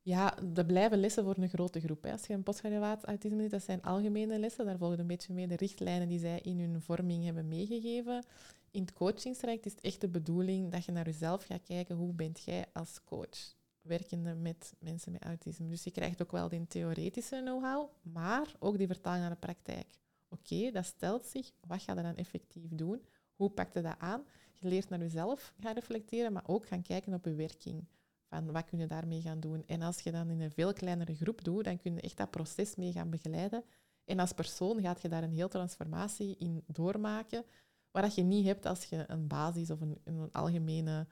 Ja, er blijven lessen voor een grote groep. Hè. Als je een postgraduaat autisme doet, dat zijn algemene lessen. Daar volgen een beetje mee de richtlijnen die zij in hun vorming hebben meegegeven. In het coachingstraject is het echt de bedoeling dat je naar jezelf gaat kijken, hoe bent jij als coach werkende met mensen met autisme. Dus je krijgt ook wel die theoretische know-how, maar ook die vertaling naar de praktijk. Oké, dat stelt zich. Wat ga je dan effectief doen? Hoe pak je dat aan? Je leert naar jezelf gaan reflecteren, maar ook gaan kijken op je werking van wat kun je daarmee gaan doen. En als je dan in een veel kleinere groep doet, dan kun je echt dat proces mee gaan begeleiden. En als persoon gaat je daar een heel transformatie in doormaken, waar dat je niet hebt als je een basis of een, een algemene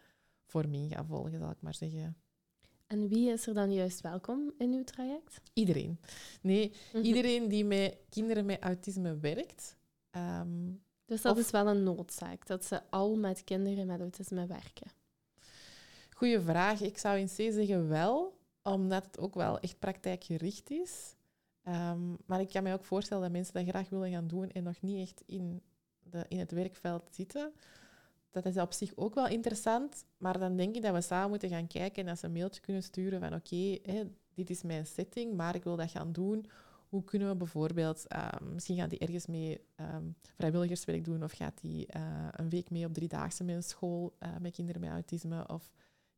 vorming gaat volgen, zal ik maar zeggen. En wie is er dan juist welkom in uw traject? Iedereen. Nee, iedereen die met kinderen met autisme werkt. ehm, Dus dat Of- is wel een noodzaak, dat ze al met kinderen met autisme werken. Goeie vraag. Ik zou in C zeggen wel, omdat het ook wel echt praktijkgericht is. Ehm, maar ik kan me ook voorstellen dat mensen dat graag willen gaan doen en nog niet echt in, de, in het werkveld zitten. Dat is op zich ook wel interessant, maar dan denk ik dat we samen moeten gaan kijken en dat ze een mailtje kunnen sturen van oké, dit is mijn setting, maar ik wil dat gaan doen. Hoe kunnen we bijvoorbeeld, ehm, misschien gaat die ergens mee ehm, vrijwilligerswerk doen of gaat die eh, een week mee op driedaagse met een school eh, met kinderen met autisme of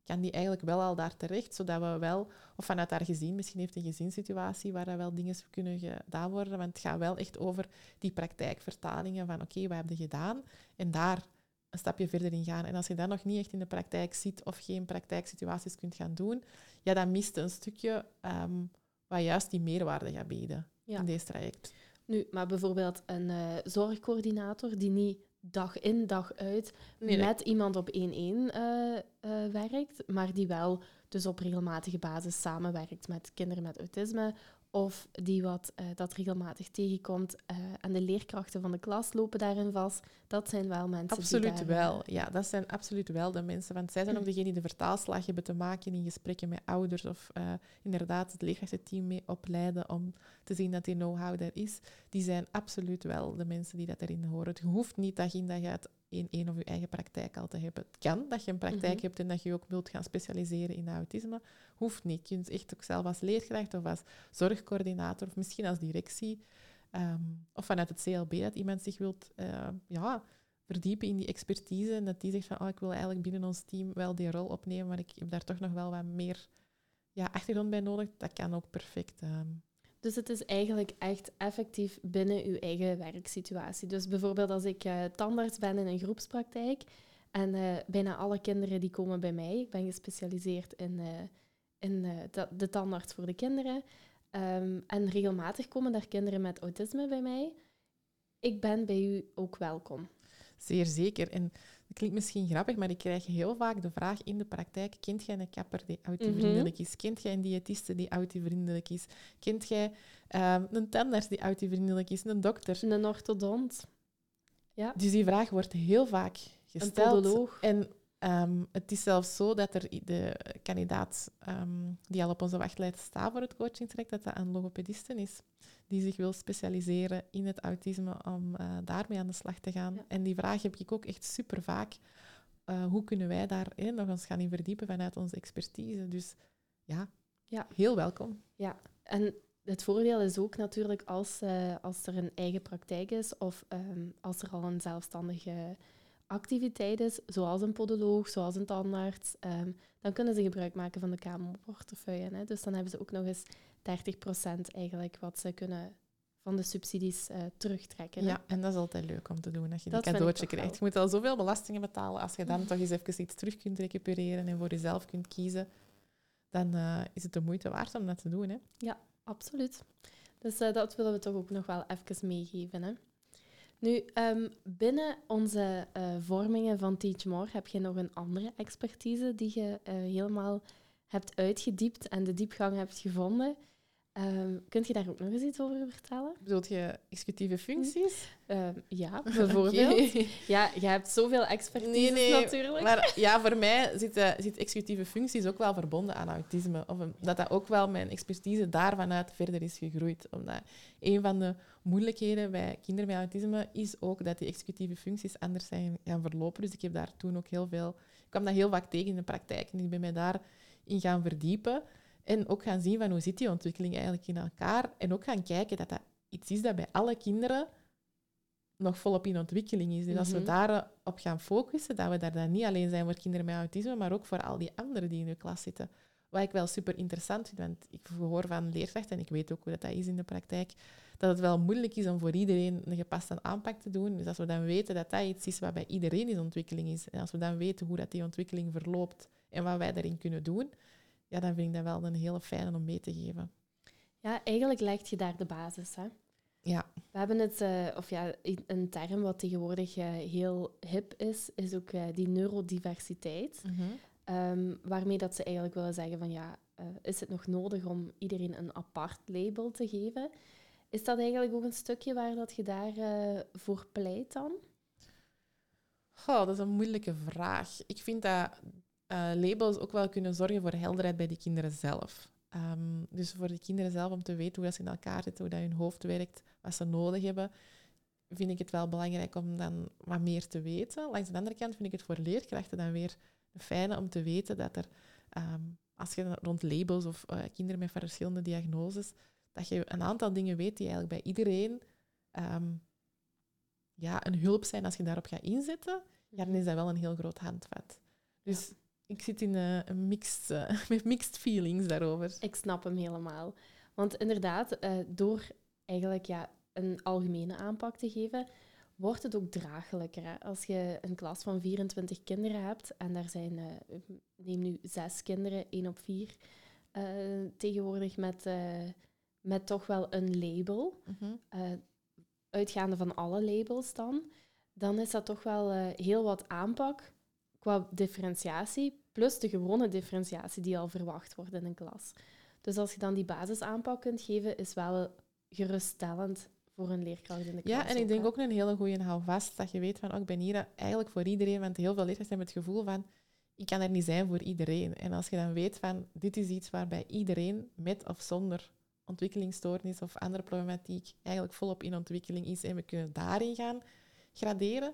kan die eigenlijk wel al daar terecht, zodat we wel, of vanuit haar gezin, misschien heeft een gezinssituatie waar er wel dingen kunnen gedaan worden, want het gaat wel echt over die praktijkvertalingen van oké, wat heb je gedaan? En daar een stapje verder in gaan. En als je dan nog niet echt in de praktijk zit of geen praktijksituaties kunt gaan doen, ja, dan mist een stukje ehm, wat juist die meerwaarde gaat bieden Ja. in deze traject. Nu, maar bijvoorbeeld een eh, zorgcoördinator die niet dag in, dag uit Nee, dat- met iemand op 1-1 eh, eh, werkt, maar die wel dus op regelmatige basis samenwerkt met kinderen met autisme of die wat eh, dat regelmatig tegenkomt eh, en de leerkrachten van de klas lopen daarin vast. Dat zijn wel mensen Absoluut die daar, wel. Ja, dat zijn absoluut wel de mensen. Want zij zijn ook degenen die de vertaalslag hebben te maken in gesprekken met ouders of eh, inderdaad het leerkrachtenteam mee opleiden om te zien dat die know-how er is. Die zijn absoluut wel de mensen die dat erin horen. Je hoeft niet dag in dag uit in één of je eigen praktijk al te hebben. Het kan dat je een praktijk Mhm. hebt en dat je ook wilt gaan specialiseren in autisme. Hoeft niet. Je kunt echt ook zelf als leerkracht of als zorgcoördinator of misschien als directie ehm, of vanuit het CLB dat iemand zich wilt eh, ja, verdiepen in die expertise en dat die zegt van oh, ik wil eigenlijk binnen ons team wel die rol opnemen, maar ik heb daar toch nog wel wat meer ja, achtergrond bij nodig. Dat kan ook perfect. ehm. Dus het is eigenlijk echt effectief binnen uw eigen werksituatie. Dus bijvoorbeeld als ik eh, tandarts ben in een groepspraktijk en eh, bijna alle kinderen die komen bij mij, ik ben gespecialiseerd in, eh, in de tandarts voor de kinderen, Ehm, en regelmatig komen daar kinderen met autisme bij mij. Ik ben bij u ook welkom. Zeer zeker. En dat klinkt misschien grappig, maar ik krijg heel vaak de vraag in de praktijk: kent jij een kapper die autivriendelijk is? Kent jij een diëtiste die autivriendelijk is? Kent jij ehm, een tandarts die autivriendelijk is? Een dokter? Een orthodont. Ja. Dus die vraag wordt heel vaak gesteld. Een. En ehm, het is zelfs zo dat er de kandidaat ehm, die al op onze wachtlijst staat voor het coachingstraject, dat dat een logopediste is die zich wil specialiseren in het autisme om uh, daarmee aan de slag te gaan. Ja. En die vraag heb ik ook echt super vaak. Uh, hoe kunnen wij daar eh, nog eens gaan in verdiepen vanuit onze expertise? Dus ja, Ja. heel welkom. Ja, en het voordeel is ook natuurlijk als, eh, als er een eigen praktijk is of ehm, als er al een zelfstandige activiteit is, zoals een podoloog, zoals een tandarts, ehm, dan kunnen ze gebruik maken van de KMO-portefeuille. Hè. Dus dan hebben ze ook nog eens 30% eigenlijk wat ze kunnen van de subsidies eh, terugtrekken. hè. Ja, en dat is altijd leuk om te doen als je Dat vind ik cadeautje krijgt. wel. Je moet al zoveel belastingen betalen. Als je dan toch eens even iets terug kunt recupereren en voor jezelf kunt kiezen, dan eh, is het de moeite waard om dat te doen. Hè? Absoluut. Dus eh, dat willen we toch ook nog wel even meegeven. Hè. Nu, ehm, binnen onze eh, vormingen van Teach More heb je nog een andere expertise die je eh, helemaal hebt uitgediept en de diepgang hebt gevonden. Ehm kunt je daar ook nog eens iets over vertellen? Bedoelt je executieve functies? Ehm, ja, bijvoorbeeld. Ja, je hebt zoveel expertise Nee, nee, natuurlijk. Maar ja, voor mij zit, zit executieve functies ook wel verbonden aan autisme. Of een- dat dat ook wel mijn expertise daarvanuit verder is gegroeid. Omdat een van de moeilijkheden bij kinderen met autisme is ook dat die executieve functies anders zijn gaan verlopen. Dus ik heb daar toen ook heel veel... Ik kwam dat heel vaak tegen in de praktijk. En ik ben mij daarin gaan verdiepen. En ook gaan zien van hoe zit die ontwikkeling eigenlijk in elkaar. En ook gaan kijken dat dat iets is dat bij alle kinderen nog volop in ontwikkeling is. Dus als we Mhm. daarop gaan focussen, dat we daar dan niet alleen zijn voor kinderen met autisme, maar ook voor al die anderen die in de klas zitten. Wat ik wel super interessant vind, want ik hoor van leerkrachten, en ik weet ook hoe dat, dat is in de praktijk, dat het wel moeilijk is om voor iedereen een gepaste aanpak te doen. Dus als we dan weten dat dat iets is wat bij iedereen in ontwikkeling is, en als we dan weten hoe dat die ontwikkeling verloopt en wat wij daarin kunnen doen, ja, dan vind ik dat wel een hele fijne om mee te geven. Ja, eigenlijk legt je daar de basis. Hè? Ja, We hebben het, eh, of ja, een term wat tegenwoordig eh, heel hip is, is ook eh, die neurodiversiteit. Ehm, waarmee dat ze eigenlijk willen zeggen van ja, is het nog nodig om iedereen een apart label te geven? Is dat eigenlijk ook een stukje waar dat je daar eh, voor pleit dan? Goh, dat is een moeilijke vraag. Ik vind dat eh, labels ook wel kunnen zorgen voor helderheid bij die kinderen zelf. Ehm, dus voor de kinderen zelf om te weten hoe dat ze in elkaar zitten, hoe dat hun hoofd werkt, wat ze nodig hebben, vind ik het wel belangrijk om dan wat meer te weten. Langs de andere kant vind ik het voor leerkrachten dan weer fijne om te weten dat er, ehm, als je rond labels of eh, kinderen met verschillende diagnoses, dat je een aantal dingen weet die eigenlijk bij iedereen ehm, ja, een hulp zijn als je daarop gaat inzetten ja, dan is dat wel een heel groot handvat. Dus ik zit in eh, een mixed, eh, met mixed feelings daarover. Ik snap hem helemaal. Want inderdaad, eh, door eigenlijk ja, een algemene aanpak te geven, wordt het ook draaglijker. Hè? Als je een klas van 24 kinderen hebt en daar zijn, eh, neem nu zes kinderen, één op vier, tegenwoordig met, met toch wel een label, Mhm. uitgaande van alle labels dan, dan is dat toch wel heel wat aanpak qua differentiatie, plus de gewone differentiatie die al verwacht wordt in een klas. Dus als je dan die basisaanpak kunt geven, is wel geruststellend voor een leerkracht in de klas. Ja, en ik denk ook een hele goede houvast dat je weet van, oh, ik ben hier eigenlijk voor iedereen, want heel veel leerkrachten hebben het gevoel van, ik kan er niet zijn voor iedereen. En als je dan weet van, dit is iets waarbij iedereen met of zonder ontwikkelingsstoornis of andere problematiek eigenlijk volop in ontwikkeling is en we kunnen daarin gaan graderen,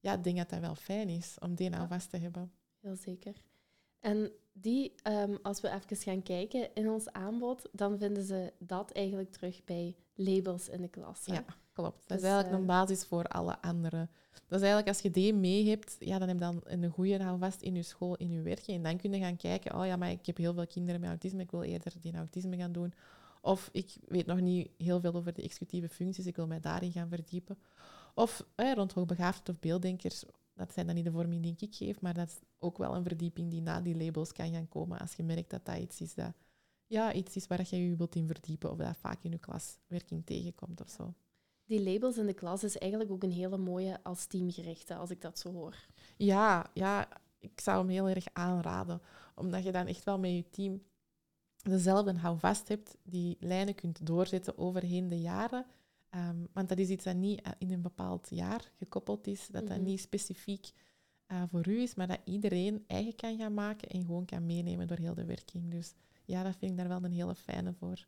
ja, ik denk dat dat wel fijn is om die houvast te hebben. Heel zeker. En die, ehm, als we even gaan kijken in ons aanbod, dan vinden ze dat eigenlijk terug bij labels in de klas. hè? Ja, klopt. Dat Dus, is eigenlijk eh, een basis voor alle andere. Dat is eigenlijk als je die mee hebt, ja, dan heb je dan een goede houvast in je school, in je werk. En dan kun je gaan kijken, oh ja, maar ik heb heel veel kinderen met autisme, ik wil eerder die autisme gaan doen. Of ik weet nog niet heel veel over de executieve functies, ik wil mij daarin gaan verdiepen. Of eh, rond hoogbegaafd of beelddenkers, dat zijn dan niet de vorming die ik geef, maar dat is ook wel een verdieping die na die labels kan gaan komen als je merkt dat dat iets is dat ja, iets is waar je je wilt in verdiepen of dat vaak in je klaswerking tegenkomt of zo. Die labels in de klas is eigenlijk ook een hele mooie als teamgerichte, als ik dat zo hoor. Ja, ja, ik zou hem heel erg aanraden. Omdat je dan echt wel met je team dezelfde houvast hebt, die lijnen kunt doorzetten overheen de jaren. Ehm, want dat is iets dat niet eh, in een bepaald jaar gekoppeld is, dat dat Mhm. niet specifiek eh, voor u is, maar dat iedereen eigen kan gaan maken en gewoon kan meenemen door heel de werking. Dus ja, dat vind ik daar wel een hele fijne voor.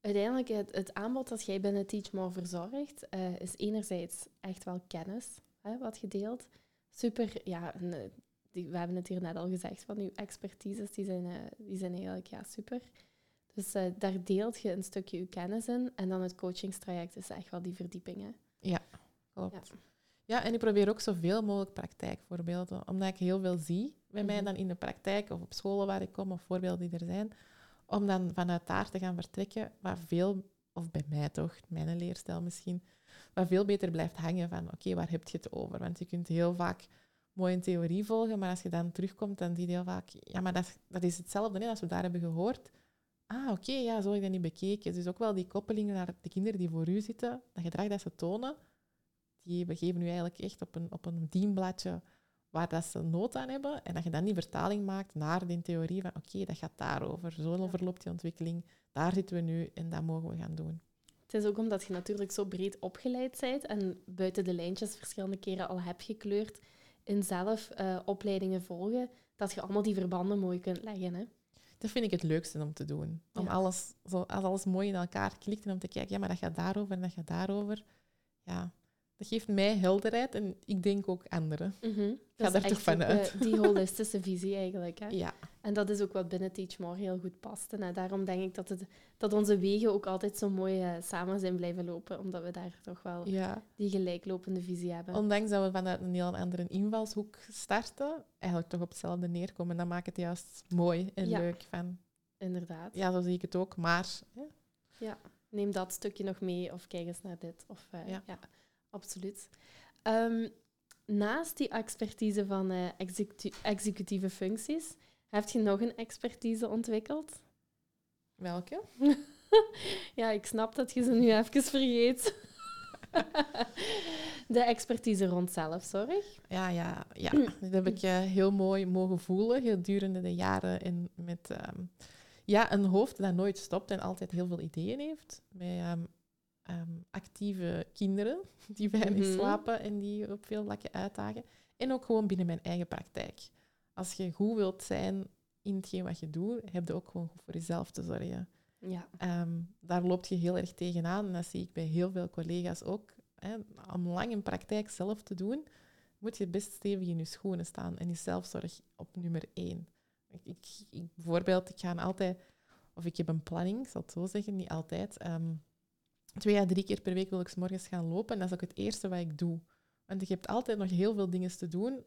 Uiteindelijk, het, het aanbod dat jij binnen Teach More verzorgt, eh, is enerzijds echt wel kennis, hè, wat je deelt. Super, ja, en, eh, die, we hebben het hier net al gezegd, van uw expertises, die zijn, die zijn eigenlijk ja, super. Dus daar deelt je een stukje uw kennis in. En dan het coachingstraject is echt wel die verdiepingen. Klopt. Ja. En ik probeer ook zoveel mogelijk praktijkvoorbeelden, omdat ik heel veel zie bij mij Mhm. dan in de praktijk of op scholen waar ik kom of voorbeelden die er zijn, om dan vanuit daar te gaan vertrekken, wat veel, of bij mij toch, mijn leerstijl misschien, wat veel beter blijft hangen van oké, waar heb je het over? Want je kunt heel vaak mooi een theorie volgen, maar als je dan terugkomt, dan zie je heel vaak, ja, maar dat, is- dat is hetzelfde hè, als we daar hebben gehoord. Ah, oké, ja, zo heb ik dat niet bekeken. Dus ook wel die koppelingen naar de kinderen die voor u zitten, dat gedrag dat ze tonen, we geven nu eigenlijk echt op een, op een dienbladje waar dat ze nood aan hebben. En dat je dan die vertaling maakt naar die theorie van oké, dat gaat daarover. Zo Ja. verloopt die ontwikkeling. Daar zitten we nu en dat mogen we gaan doen. Het is ook omdat je natuurlijk zo breed opgeleid bent en buiten de lijntjes verschillende keren al hebt gekleurd in zelf eh, opleidingen volgen, dat je allemaal die verbanden mooi kunt leggen. Hè? Dat vind ik het leukste om te doen. Om Ja. alles, zo, als alles mooi in elkaar klikt en om te kijken, ja, maar dat gaat daarover en dat gaat daarover. Ja, dat geeft mij helderheid en ik denk ook anderen. Dat is daar toch vanuit. ook, eh, die holistische visie eigenlijk. Hè? Ja, En dat is ook wat binnen Teach More heel goed past. En daarom denk ik dat, het, dat onze wegen ook altijd zo mooi eh, samen zijn blijven lopen, omdat we daar toch wel ja. die gelijklopende visie hebben. Ondanks dat we vanuit een heel andere invalshoek starten, eigenlijk toch op hetzelfde neerkomen. Dat maakt het juist mooi en Ja. leuk. Van, Inderdaad. ja, zo zie ik het ook, maar... hè, Neem dat stukje nog mee of kijk eens naar dit. Of, eh, ja. Ja. Absoluut. Ehm, naast die expertise van eh, executi- executieve functies, heb je nog een expertise ontwikkeld? Welke? ja, ik snap dat je ze nu even vergeet. De expertise rond zelfzorg. Ja, ja, ja. Dat heb ik eh, heel mooi mogen voelen gedurende de jaren. En met ehm, ja, een hoofd dat nooit stopt en altijd heel veel ideeën heeft. Met ehm, ehm, actieve kinderen die weinig Mhm. slapen en die op veel vlakken uitdagen. En ook gewoon binnen mijn eigen praktijk. Als je goed wilt zijn in hetgeen wat je doet, heb je ook gewoon goed voor jezelf te zorgen. Ja. Ehm, daar loopt je heel erg tegenaan. En dat zie ik bij heel veel collega's ook. Hè. Om lang een praktijk zelf te doen, moet je best stevig in je schoenen staan. En is zelfzorg op nummer één. Ik, ik, ik- bijvoorbeeld, ik ga altijd... Of ik heb een planning, ik zal het zo zeggen, niet altijd. Ehm, twee à drie keer per week wil ik morgens gaan lopen. En dat is ook het eerste wat ik doe. Want je hebt altijd nog heel veel dingen te doen.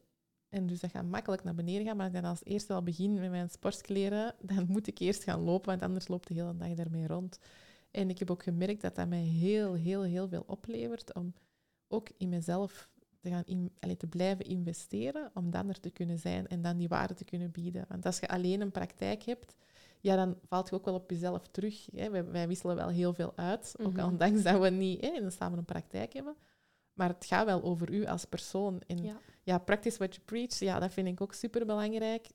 En dus dat gaat makkelijk naar beneden gaan. Maar als ik dan als eerste al begin met mijn sportkleren, dan moet ik eerst gaan lopen, want anders loopt de hele dag daarmee rond. En ik heb ook gemerkt dat dat mij heel, heel, heel veel oplevert om ook in mezelf te, gaan in, te blijven investeren, om dan er te kunnen zijn en dan die waarde te kunnen bieden. Want als je alleen een praktijk hebt, ja, dan valt je ook wel op jezelf terug. Hè. Wij, wij wisselen wel heel veel uit, ook Mhm. ondanks dat we niet hè, samen een praktijk hebben. Maar het gaat wel over u als persoon. En Ja. ja, practice what you preach, ja, dat vind ik ook super belangrijk.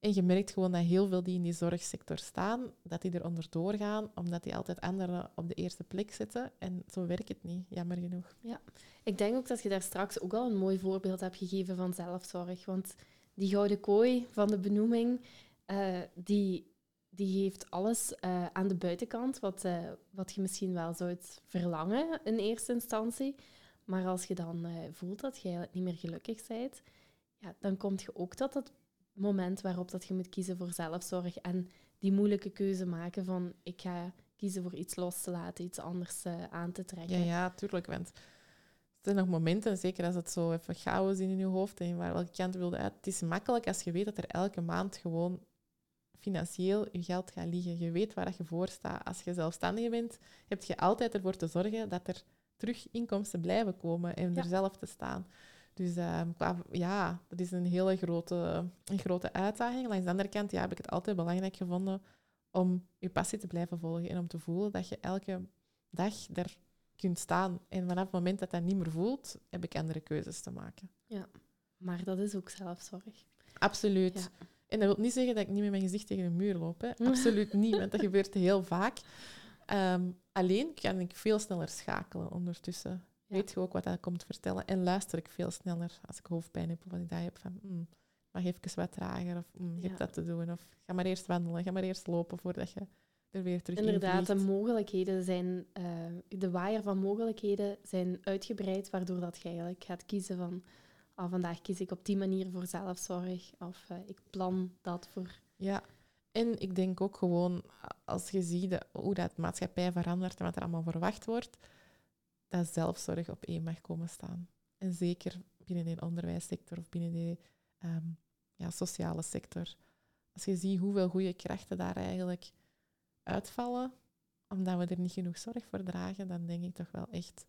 en je merkt gewoon dat heel veel die in die zorgsector staan, dat die eronder doorgaan, omdat die altijd anderen op de eerste plek zetten. En zo werkt het niet, jammer genoeg. Ik denk ook dat je daar straks ook al een mooi voorbeeld hebt gegeven van zelfzorg. Want die gouden kooi van de benoeming, eh, die, die heeft alles eh, aan de buitenkant, wat, eh, wat je misschien wel zou verlangen in eerste instantie. Maar als je dan voelt dat eigenlijk niet meer gelukkig bent, ja, dan kom je ook tot dat moment waarop dat je moet kiezen voor zelfzorg en die moeilijke keuze maken van ik ga kiezen voor iets los te laten, iets anders aan te trekken. Ja, ja, tuurlijk. Want er zijn nog momenten, zeker als het zo even chaos in je hoofd en waar welke kant wilde uit. Het is makkelijk als je weet dat er elke maand gewoon financieel je geld gaat liggen. Je weet waar dat je voor staat. Als je zelfstandige bent, heb je altijd ervoor te zorgen dat er terug inkomsten blijven komen en Ja. er zelf te staan. Dus ehm, qua, ja, dat is een hele grote, een grote uitdaging. Langs de andere kant ja, heb ik het altijd belangrijk gevonden om je passie te blijven volgen en om te voelen dat je elke dag daar kunt staan. En vanaf het moment dat dat niet meer voelt, heb ik andere keuzes te maken. Maar dat is ook zelfzorg. Absoluut. Ja. En dat wil niet zeggen dat ik niet met mijn gezicht tegen de muur loop. Hè. Absoluut niet, want dat gebeurt heel vaak. Ehm, alleen kan ik veel sneller schakelen ondertussen. Ja. Weet je ook wat dat komt vertellen. En luister ik veel sneller als ik hoofdpijn heb of wat ik dat heb. Van, mm, mag even wat trager of mm, je hebt dat te doen. Of ga maar eerst wandelen, ga maar eerst lopen voordat je er weer terug Inderdaad, de in mogelijkheden zijn, eh, de waaier van mogelijkheden zijn uitgebreid, waardoor dat je eigenlijk gaat kiezen van ah, vandaag kies ik op die manier voor zelfzorg of eh, ik plan dat voor... Ja, en ik denk ook gewoon, als je ziet de- hoe dat maatschappij verandert en wat er allemaal verwacht wordt, dat zelfzorg op één mag komen staan. En zeker binnen de onderwijssector of binnen de ehm, ja, sociale sector. Als je ziet hoeveel goede krachten daar eigenlijk uitvallen, omdat we er niet genoeg zorg voor dragen, dan denk ik toch wel echt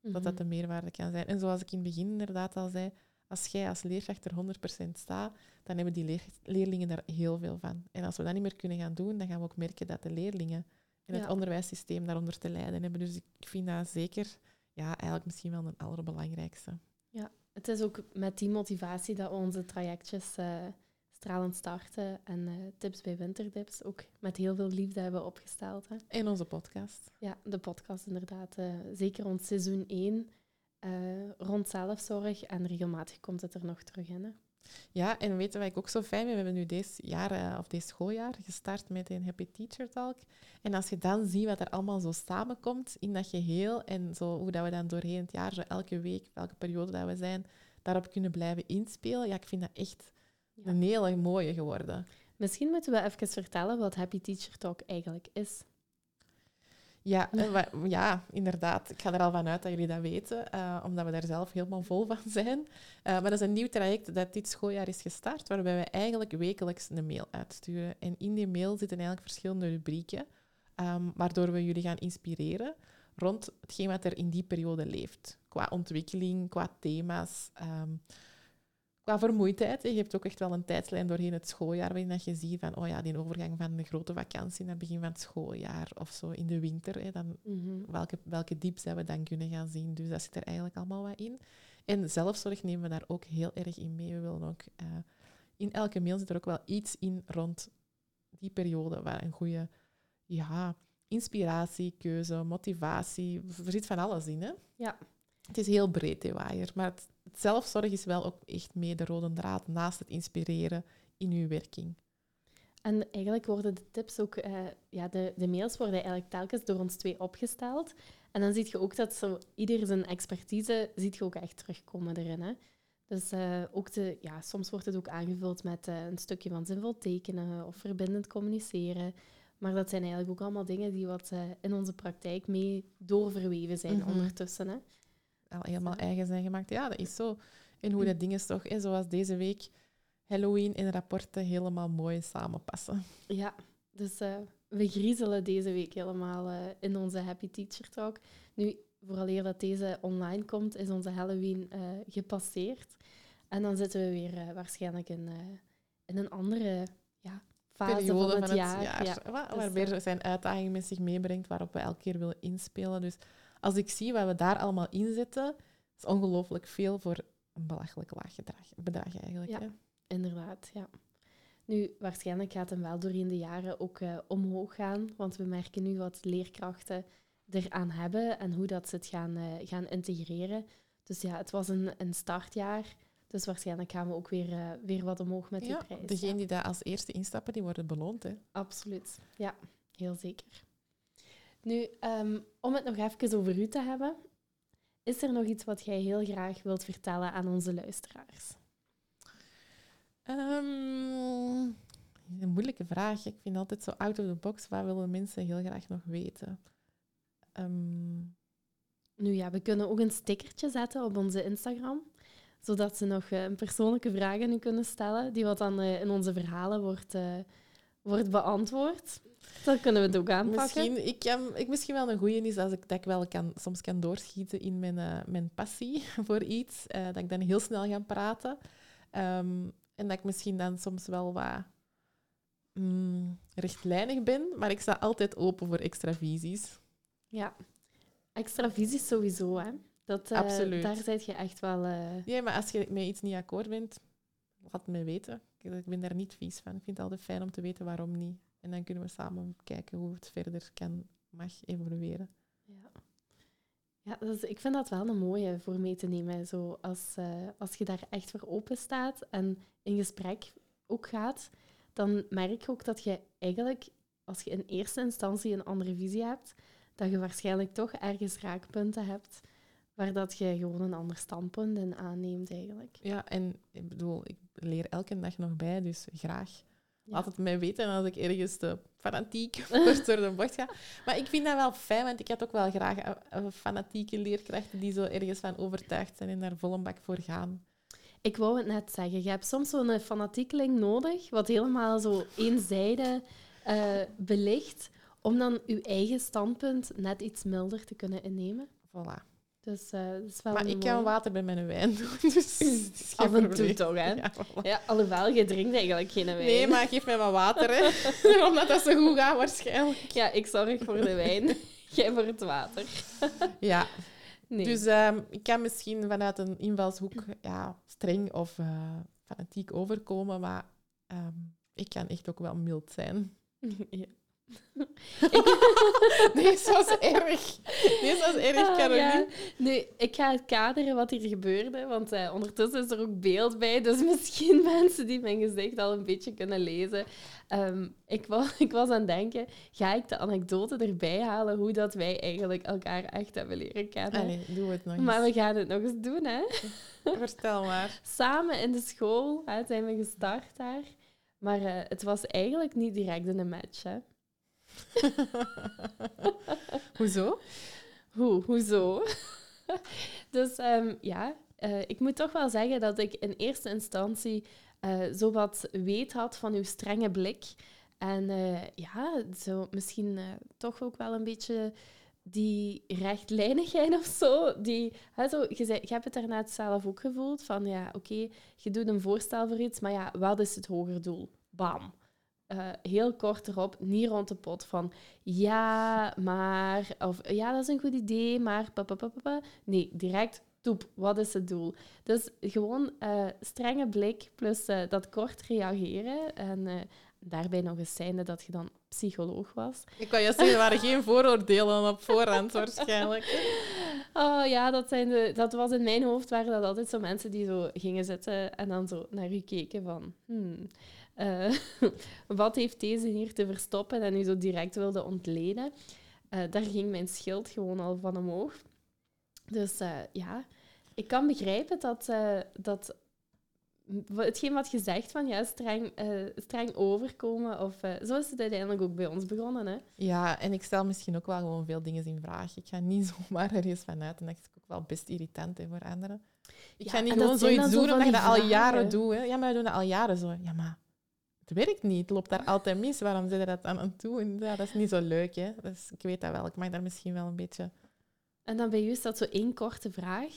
dat dat Mhm. de meerwaarde kan zijn. En zoals ik in het begin inderdaad al zei, als jij als leerkracht er 100% staat, dan hebben die leer- leerlingen daar heel veel van. En als we dat niet meer kunnen gaan doen, dan gaan we ook merken dat de leerlingen en het Ja. onderwijssysteem daaronder te lijden hebben. Dus ik vind dat zeker, ja, eigenlijk misschien wel een allerbelangrijkste. Het is ook met die motivatie dat we onze trajectjes eh, stralend starten en eh, tips bij winterdips ook met heel veel liefde hebben opgesteld. Hè. En onze podcast. Ja, de podcast inderdaad. eh, zeker rond seizoen 1, eh, rond zelfzorg. En regelmatig komt het er nog terug in. Hè. Ja, en weten wat ik ook zo fijn vind? We hebben nu deze jaar, of deze schooljaar gestart met een Happy Teacher Talk. En als je dan ziet wat er allemaal zo samenkomt in dat geheel en zo, hoe dat we dan doorheen het jaar, zo elke week, welke periode dat we zijn, daarop kunnen blijven inspelen, ja, ik vind dat echt Ja. een hele mooie geworden. Misschien moeten we even vertellen wat Happy Teacher Talk eigenlijk is. Ja, wa- ja, inderdaad. Ik ga er al van uit dat jullie dat weten, eh, omdat we daar zelf helemaal vol van zijn. Eh, maar dat is een nieuw traject dat dit schooljaar is gestart, waarbij we eigenlijk wekelijks een mail uitsturen. En in die mail zitten eigenlijk verschillende rubrieken, ehm, waardoor we jullie gaan inspireren rond hetgeen wat er in die periode leeft. Qua ontwikkeling, qua thema's, ehm, qua vermoeidheid. hè. Je hebt ook echt wel een tijdslijn doorheen het schooljaar waarin dat je ziet van, oh ja, die overgang van de grote vakantie naar het begin van het schooljaar of zo in de winter. Hè, dan Mhm. welke, welke diep's dat we dan kunnen gaan zien. Dus dat zit er eigenlijk allemaal wat in. En zelfzorg nemen we daar ook heel erg in mee. We willen ook, eh, in elke mail zit er ook wel iets in rond die periode waar een goede ja, inspiratie, keuze, motivatie, er zit van alles in. Hè? Ja. Het is heel breed, die waaier. Maar het zelfzorg is wel ook echt mee de rode draad naast het inspireren in uw werking. En eigenlijk worden de tips ook, eh, ja, de, de mails worden eigenlijk telkens door ons twee opgesteld. En dan zie je ook dat zo ieder zijn expertise ziet je ook echt terugkomen erin. Hè? Dus eh, ook de, ja, soms wordt het ook aangevuld met eh, een stukje van zinvol tekenen of verbindend communiceren. Maar dat zijn eigenlijk ook allemaal dingen die wat in onze praktijk mee doorverweven zijn Mhm. ondertussen. Hè? Al helemaal eigen zijn gemaakt. Ja, dat is zo. En hoe dat dingen toch, hè, zoals deze week, Halloween en rapporten helemaal mooi samenpassen. Ja, dus eh, we griezelen deze week helemaal eh, in onze Happy Teacher Talk. Nu, vooraleer dat deze online komt, is onze Halloween eh, gepasseerd. En dan zitten we weer waarschijnlijk in, in een andere ja, fase Periode van het jaar. Ja. Wa- Dus, waar weer zijn uitdaging met zich meebrengt, waarop we elke keer willen inspelen. Dus als ik zie wat we daar allemaal in zetten, is ongelooflijk veel voor een belachelijk laag gedrag, bedrag eigenlijk. Ja. Hè? Inderdaad, ja. Nu, waarschijnlijk gaat hem wel doorheen de jaren ook eh, omhoog gaan, want we merken nu wat leerkrachten eraan hebben en hoe dat ze het gaan, eh, gaan integreren. Dus ja, het was een, een startjaar, dus waarschijnlijk gaan we ook weer, eh, weer wat omhoog met die Ja, prijs. degenen ja. die daar als eerste instappen, die worden beloond. Hè? Absoluut, ja, heel zeker. Nu, ehm, om het nog even over u te hebben, is er nog iets wat jij heel graag wilt vertellen aan onze luisteraars? Ehm, een moeilijke vraag. Ik vind altijd zo out of the box. Wat willen mensen heel graag nog weten? Ehm, Nu ja, we kunnen ook een stickertje zetten op onze Instagram, zodat ze nog eh, een persoonlijke vraag aan u kunnen stellen, die wat dan eh, in onze verhalen wordt, eh, wordt beantwoord. Dan kunnen we het ook aanpakken. misschien, ik kan, ik, misschien wel een goeie is als ik, dat ik wel kan, soms kan doorschieten in mijn, eh, mijn passie voor iets. eh, dat ik dan heel snel ga praten. Ehm, en dat ik misschien dan soms wel wat mm, rechtlijnig ben. Maar ik sta altijd open voor extra visies. Ja, Extra visie sowieso, hè. Dat, uh, Absoluut. Daar zit je echt wel... Ja, maar als je met iets niet akkoord bent, laat het me weten. Ik ben daar niet vies van. Ik vind het altijd fijn om te weten waarom niet. En dan kunnen we samen kijken hoe het verder kan, mag evolueren. Ja, ja dus ik vind dat wel een mooie voor mee te nemen. Zo als, uh, als je daar echt voor open staat en in gesprek ook gaat, dan merk je ook dat je eigenlijk, als je in eerste instantie een andere visie hebt, dat je waarschijnlijk toch ergens raakpunten hebt waar dat je gewoon een ander standpunt in aanneemt eigenlijk. Ja, en ik bedoel, ik leer elke dag nog bij, dus graag. Ja. Laat het mij weten als ik ergens te fanatiek door de bocht ga. Maar ik vind dat wel fijn, want ik had ook wel graag fanatieke leerkrachten die zo ergens van overtuigd zijn en daar vol een bak voor gaan. Ik wou het net zeggen. Je hebt soms zo'n fanatiekeling nodig, wat helemaal zo eenzijdig uh, belicht, om dan je eigen standpunt net iets milder te kunnen innemen. Voilà. Dus, uh, dat is wel maar ik mooie... kan water bij mijn wijn doen. Dus Af en toe toch, hè? Ja, voilà. ja, alhoewel, je drinkt eigenlijk geen wijn. Nee, maar geef mij maar water, hè. Omdat dat zo goed gaat, waarschijnlijk. Ja, ik zorg voor de wijn. Jij voor het water. ja. Nee. Dus um, ik kan misschien vanuit een invalshoek ja, streng of uh, fanatiek overkomen, maar um, ik kan echt ook wel mild zijn. Ja. Deze was erg. Deze was erg, Ah, Caroline. ja. Nu, ik ga het kaderen wat hier gebeurde, want uh, ondertussen is er ook beeld bij, dus misschien mensen die mijn gezicht al een beetje kunnen lezen. Um, ik, was, ik was aan het denken, ga ik de anekdote erbij halen hoe dat wij eigenlijk elkaar echt hebben leren kennen? Allee, doe het nog eens. Maar we gaan het nog eens doen, hè? Vertel maar. Samen in de school hè, zijn we gestart daar. Maar uh, het was eigenlijk niet direct een match, hè? Hoezo? Hoe, hoezo? dus um, ja, uh, ik moet toch wel zeggen dat ik in eerste instantie uh, zo wat weet had van uw strenge blik. En uh, ja, zo misschien toch ook wel een beetje die rechtlijnigheid of zo. Die, zo je, zei, je hebt het daarnet zelf ook gevoeld van ja, oké, je doet een voorstel voor iets, maar ja, wat is het hoger doel? Bam. Uh, heel kort erop, niet rond de pot van ja, maar, of ja, dat is een goed idee, maar papa. Nee, direct toep, wat is het doel? Dus gewoon uh, strenge blik plus uh, dat kort reageren en daarbij nog eens zijnde dat je dan psycholoog was. Ik kan je zeggen, er waren geen vooroordelen op voorhand waarschijnlijk. Oh ja, dat, zijn de, dat was in mijn hoofd, waren dat altijd zo mensen die zo gingen zitten en dan zo naar u keken van... Hmm, uh, wat heeft deze hier te verstoppen en u zo direct wilde ontleden. Uh, daar ging mijn schild gewoon al van omhoog. Dus uh, ja, ik kan begrijpen dat, dat hetgeen wat je zegt van ja, streng, streng overkomen, of zo is het uiteindelijk ook bij ons begonnen. Hè? Ja, en ik stel misschien ook wel gewoon veel dingen in vraag. Ik ga niet zomaar ergens vanuit en dat is ook wel best irritant hè, voor anderen. Ik Ja, ga niet gewoon zoiets doen omdat je dat al jaren doet. Hè. Ja, maar we doen dat al jaren zo. Ja, maar het werkt niet. Het loopt daar altijd mis. Waarom zit je dat aan toe? En ja, dat is niet zo leuk. Hè. Dus ik weet dat wel. Ik mag daar misschien wel een beetje... En dan bij u is dat zo één korte vraag,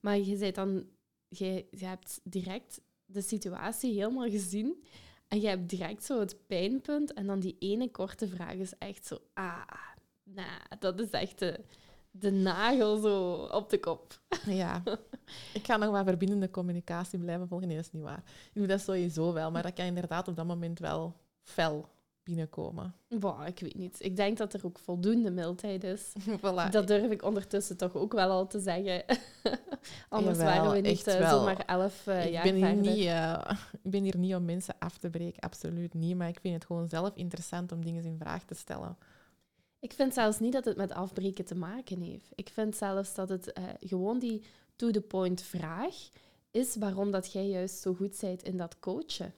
maar je, zei dan, je, je hebt direct de situatie helemaal gezien en je hebt direct zo het pijnpunt en dan die ene korte vraag is echt zo, ah, nou, dat is echt de, de nagel zo op de kop. Ja, ik ga nog wat verbindende communicatie blijven volgen. Nee, dat is niet waar. Ik doe dat sowieso wel, maar dat kan inderdaad op dat moment wel fel binnenkomen. Ik weet niet. Ik denk dat er ook voldoende mildheid is. voilà. Dat durf ik ondertussen toch ook wel al te zeggen. Anders Jawel, waren we niet uh, wel. zomaar elf uh, ik, jaar ben hier verder. niet, uh, ik ben hier niet om mensen af te breken, absoluut niet. Maar ik vind het gewoon zelf interessant om dingen in vraag te stellen. Ik vind zelfs niet dat het met afbreken te maken heeft. Ik vind zelfs dat het uh, gewoon die to-the-point vraag is waarom dat jij juist zo goed bent in dat coachen.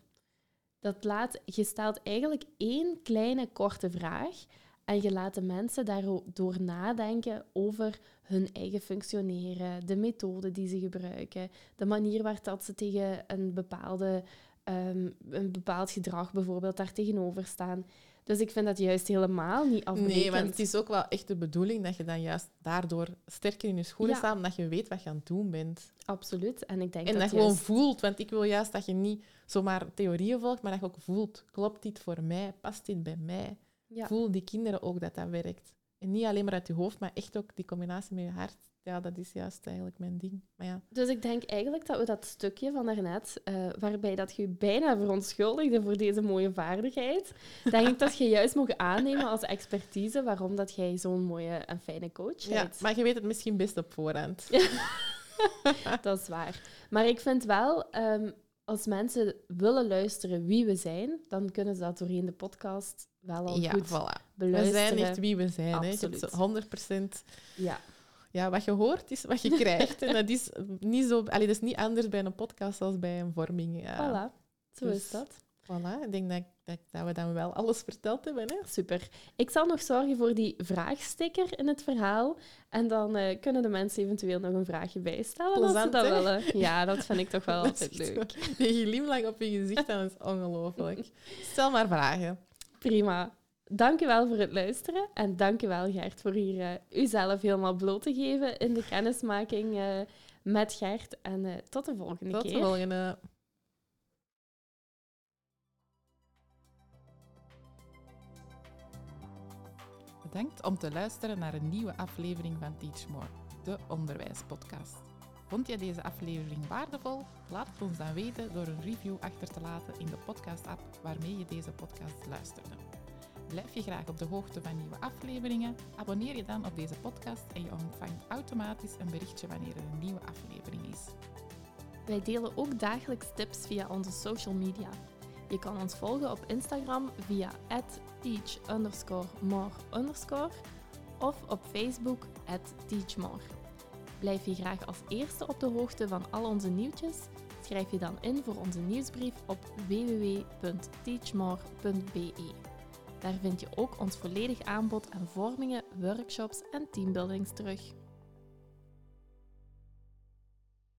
Dat laat, je stelt eigenlijk één kleine korte vraag en je laat de mensen daardoor nadenken over hun eigen functioneren, de methode die ze gebruiken, de manier waar dat ze tegen een, bepaalde, um, een bepaald gedrag bijvoorbeeld daar tegenover staan. Dus ik vind dat juist helemaal niet afbrekend. Nee, want het is ook wel echt de bedoeling dat je dan juist daardoor sterker in je schoenen Ja. staat, omdat je weet wat je aan het doen bent. Absoluut. En ik denk En dat, dat, gewoon voelt, want ik wil juist dat je niet zomaar theorieën volgt, maar dat je ook voelt, klopt dit voor mij, past dit bij mij? Ja. Voel die kinderen ook dat dat werkt. En niet alleen maar uit je hoofd, maar echt ook die combinatie met je hart. Ja, dat is juist eigenlijk mijn ding. Maar ja. Dus ik denk eigenlijk dat we dat stukje van daarnet, uh, waarbij dat je je bijna verontschuldigde voor deze mooie vaardigheid, denk ik dat je juist mag aannemen als expertise waarom dat jij zo'n mooie en fijne coach bent. Ja, maar je weet het misschien best op voorhand. dat is waar. Maar ik vind wel, um, als mensen willen luisteren wie we zijn, dan kunnen ze dat doorheen de podcast wel al ja, goed voilà. beluisteren. We zijn echt wie we zijn. Absoluut. Hè. 100%. Ja. Ja, wat je hoort is wat je krijgt. en dat is niet zo... Allee, dat is niet anders bij een podcast als bij een vorming. Ja. Voilà, zo dus, is dat. Voilà, ik denk dat, dat, dat, we dan wel alles verteld hebben. Hè? Super. Ik zal nog zorgen voor die vraagsticker in het verhaal. En dan uh, kunnen de mensen eventueel nog een vraagje bijstellen Plezant, als ze dat hè? willen. Ja, dat vind ik toch wel altijd leuk. Die glimlach op je gezicht, dat is ongelooflijk. Stel maar vragen. Prima. Dank u wel voor het luisteren. En dank u wel, Gert, voor hier uh, uzelf helemaal bloot te geven in de kennismaking uh, met Gert. En uh, tot de volgende tot keer. Tot de volgende. Bedankt om te luisteren naar een nieuwe aflevering van Teach More, de onderwijspodcast. Vond je deze aflevering waardevol? Laat het ons dan weten door een review achter te laten in de podcast-app waarmee je deze podcast luisterde. Blijf je graag op de hoogte van nieuwe afleveringen? Abonneer je dan op deze podcast en je ontvangt automatisch een berichtje wanneer er een nieuwe aflevering is. Wij delen ook dagelijks tips via onze social media. Je kan ons volgen op Instagram via teach more of op Facebook teachmore. Blijf je graag als eerste op de hoogte van al onze nieuwtjes? Schrijf je dan in voor onze nieuwsbrief op www.teachmore.be. Daar vind je ook ons volledig aanbod aan vormingen, workshops en teambuildings terug.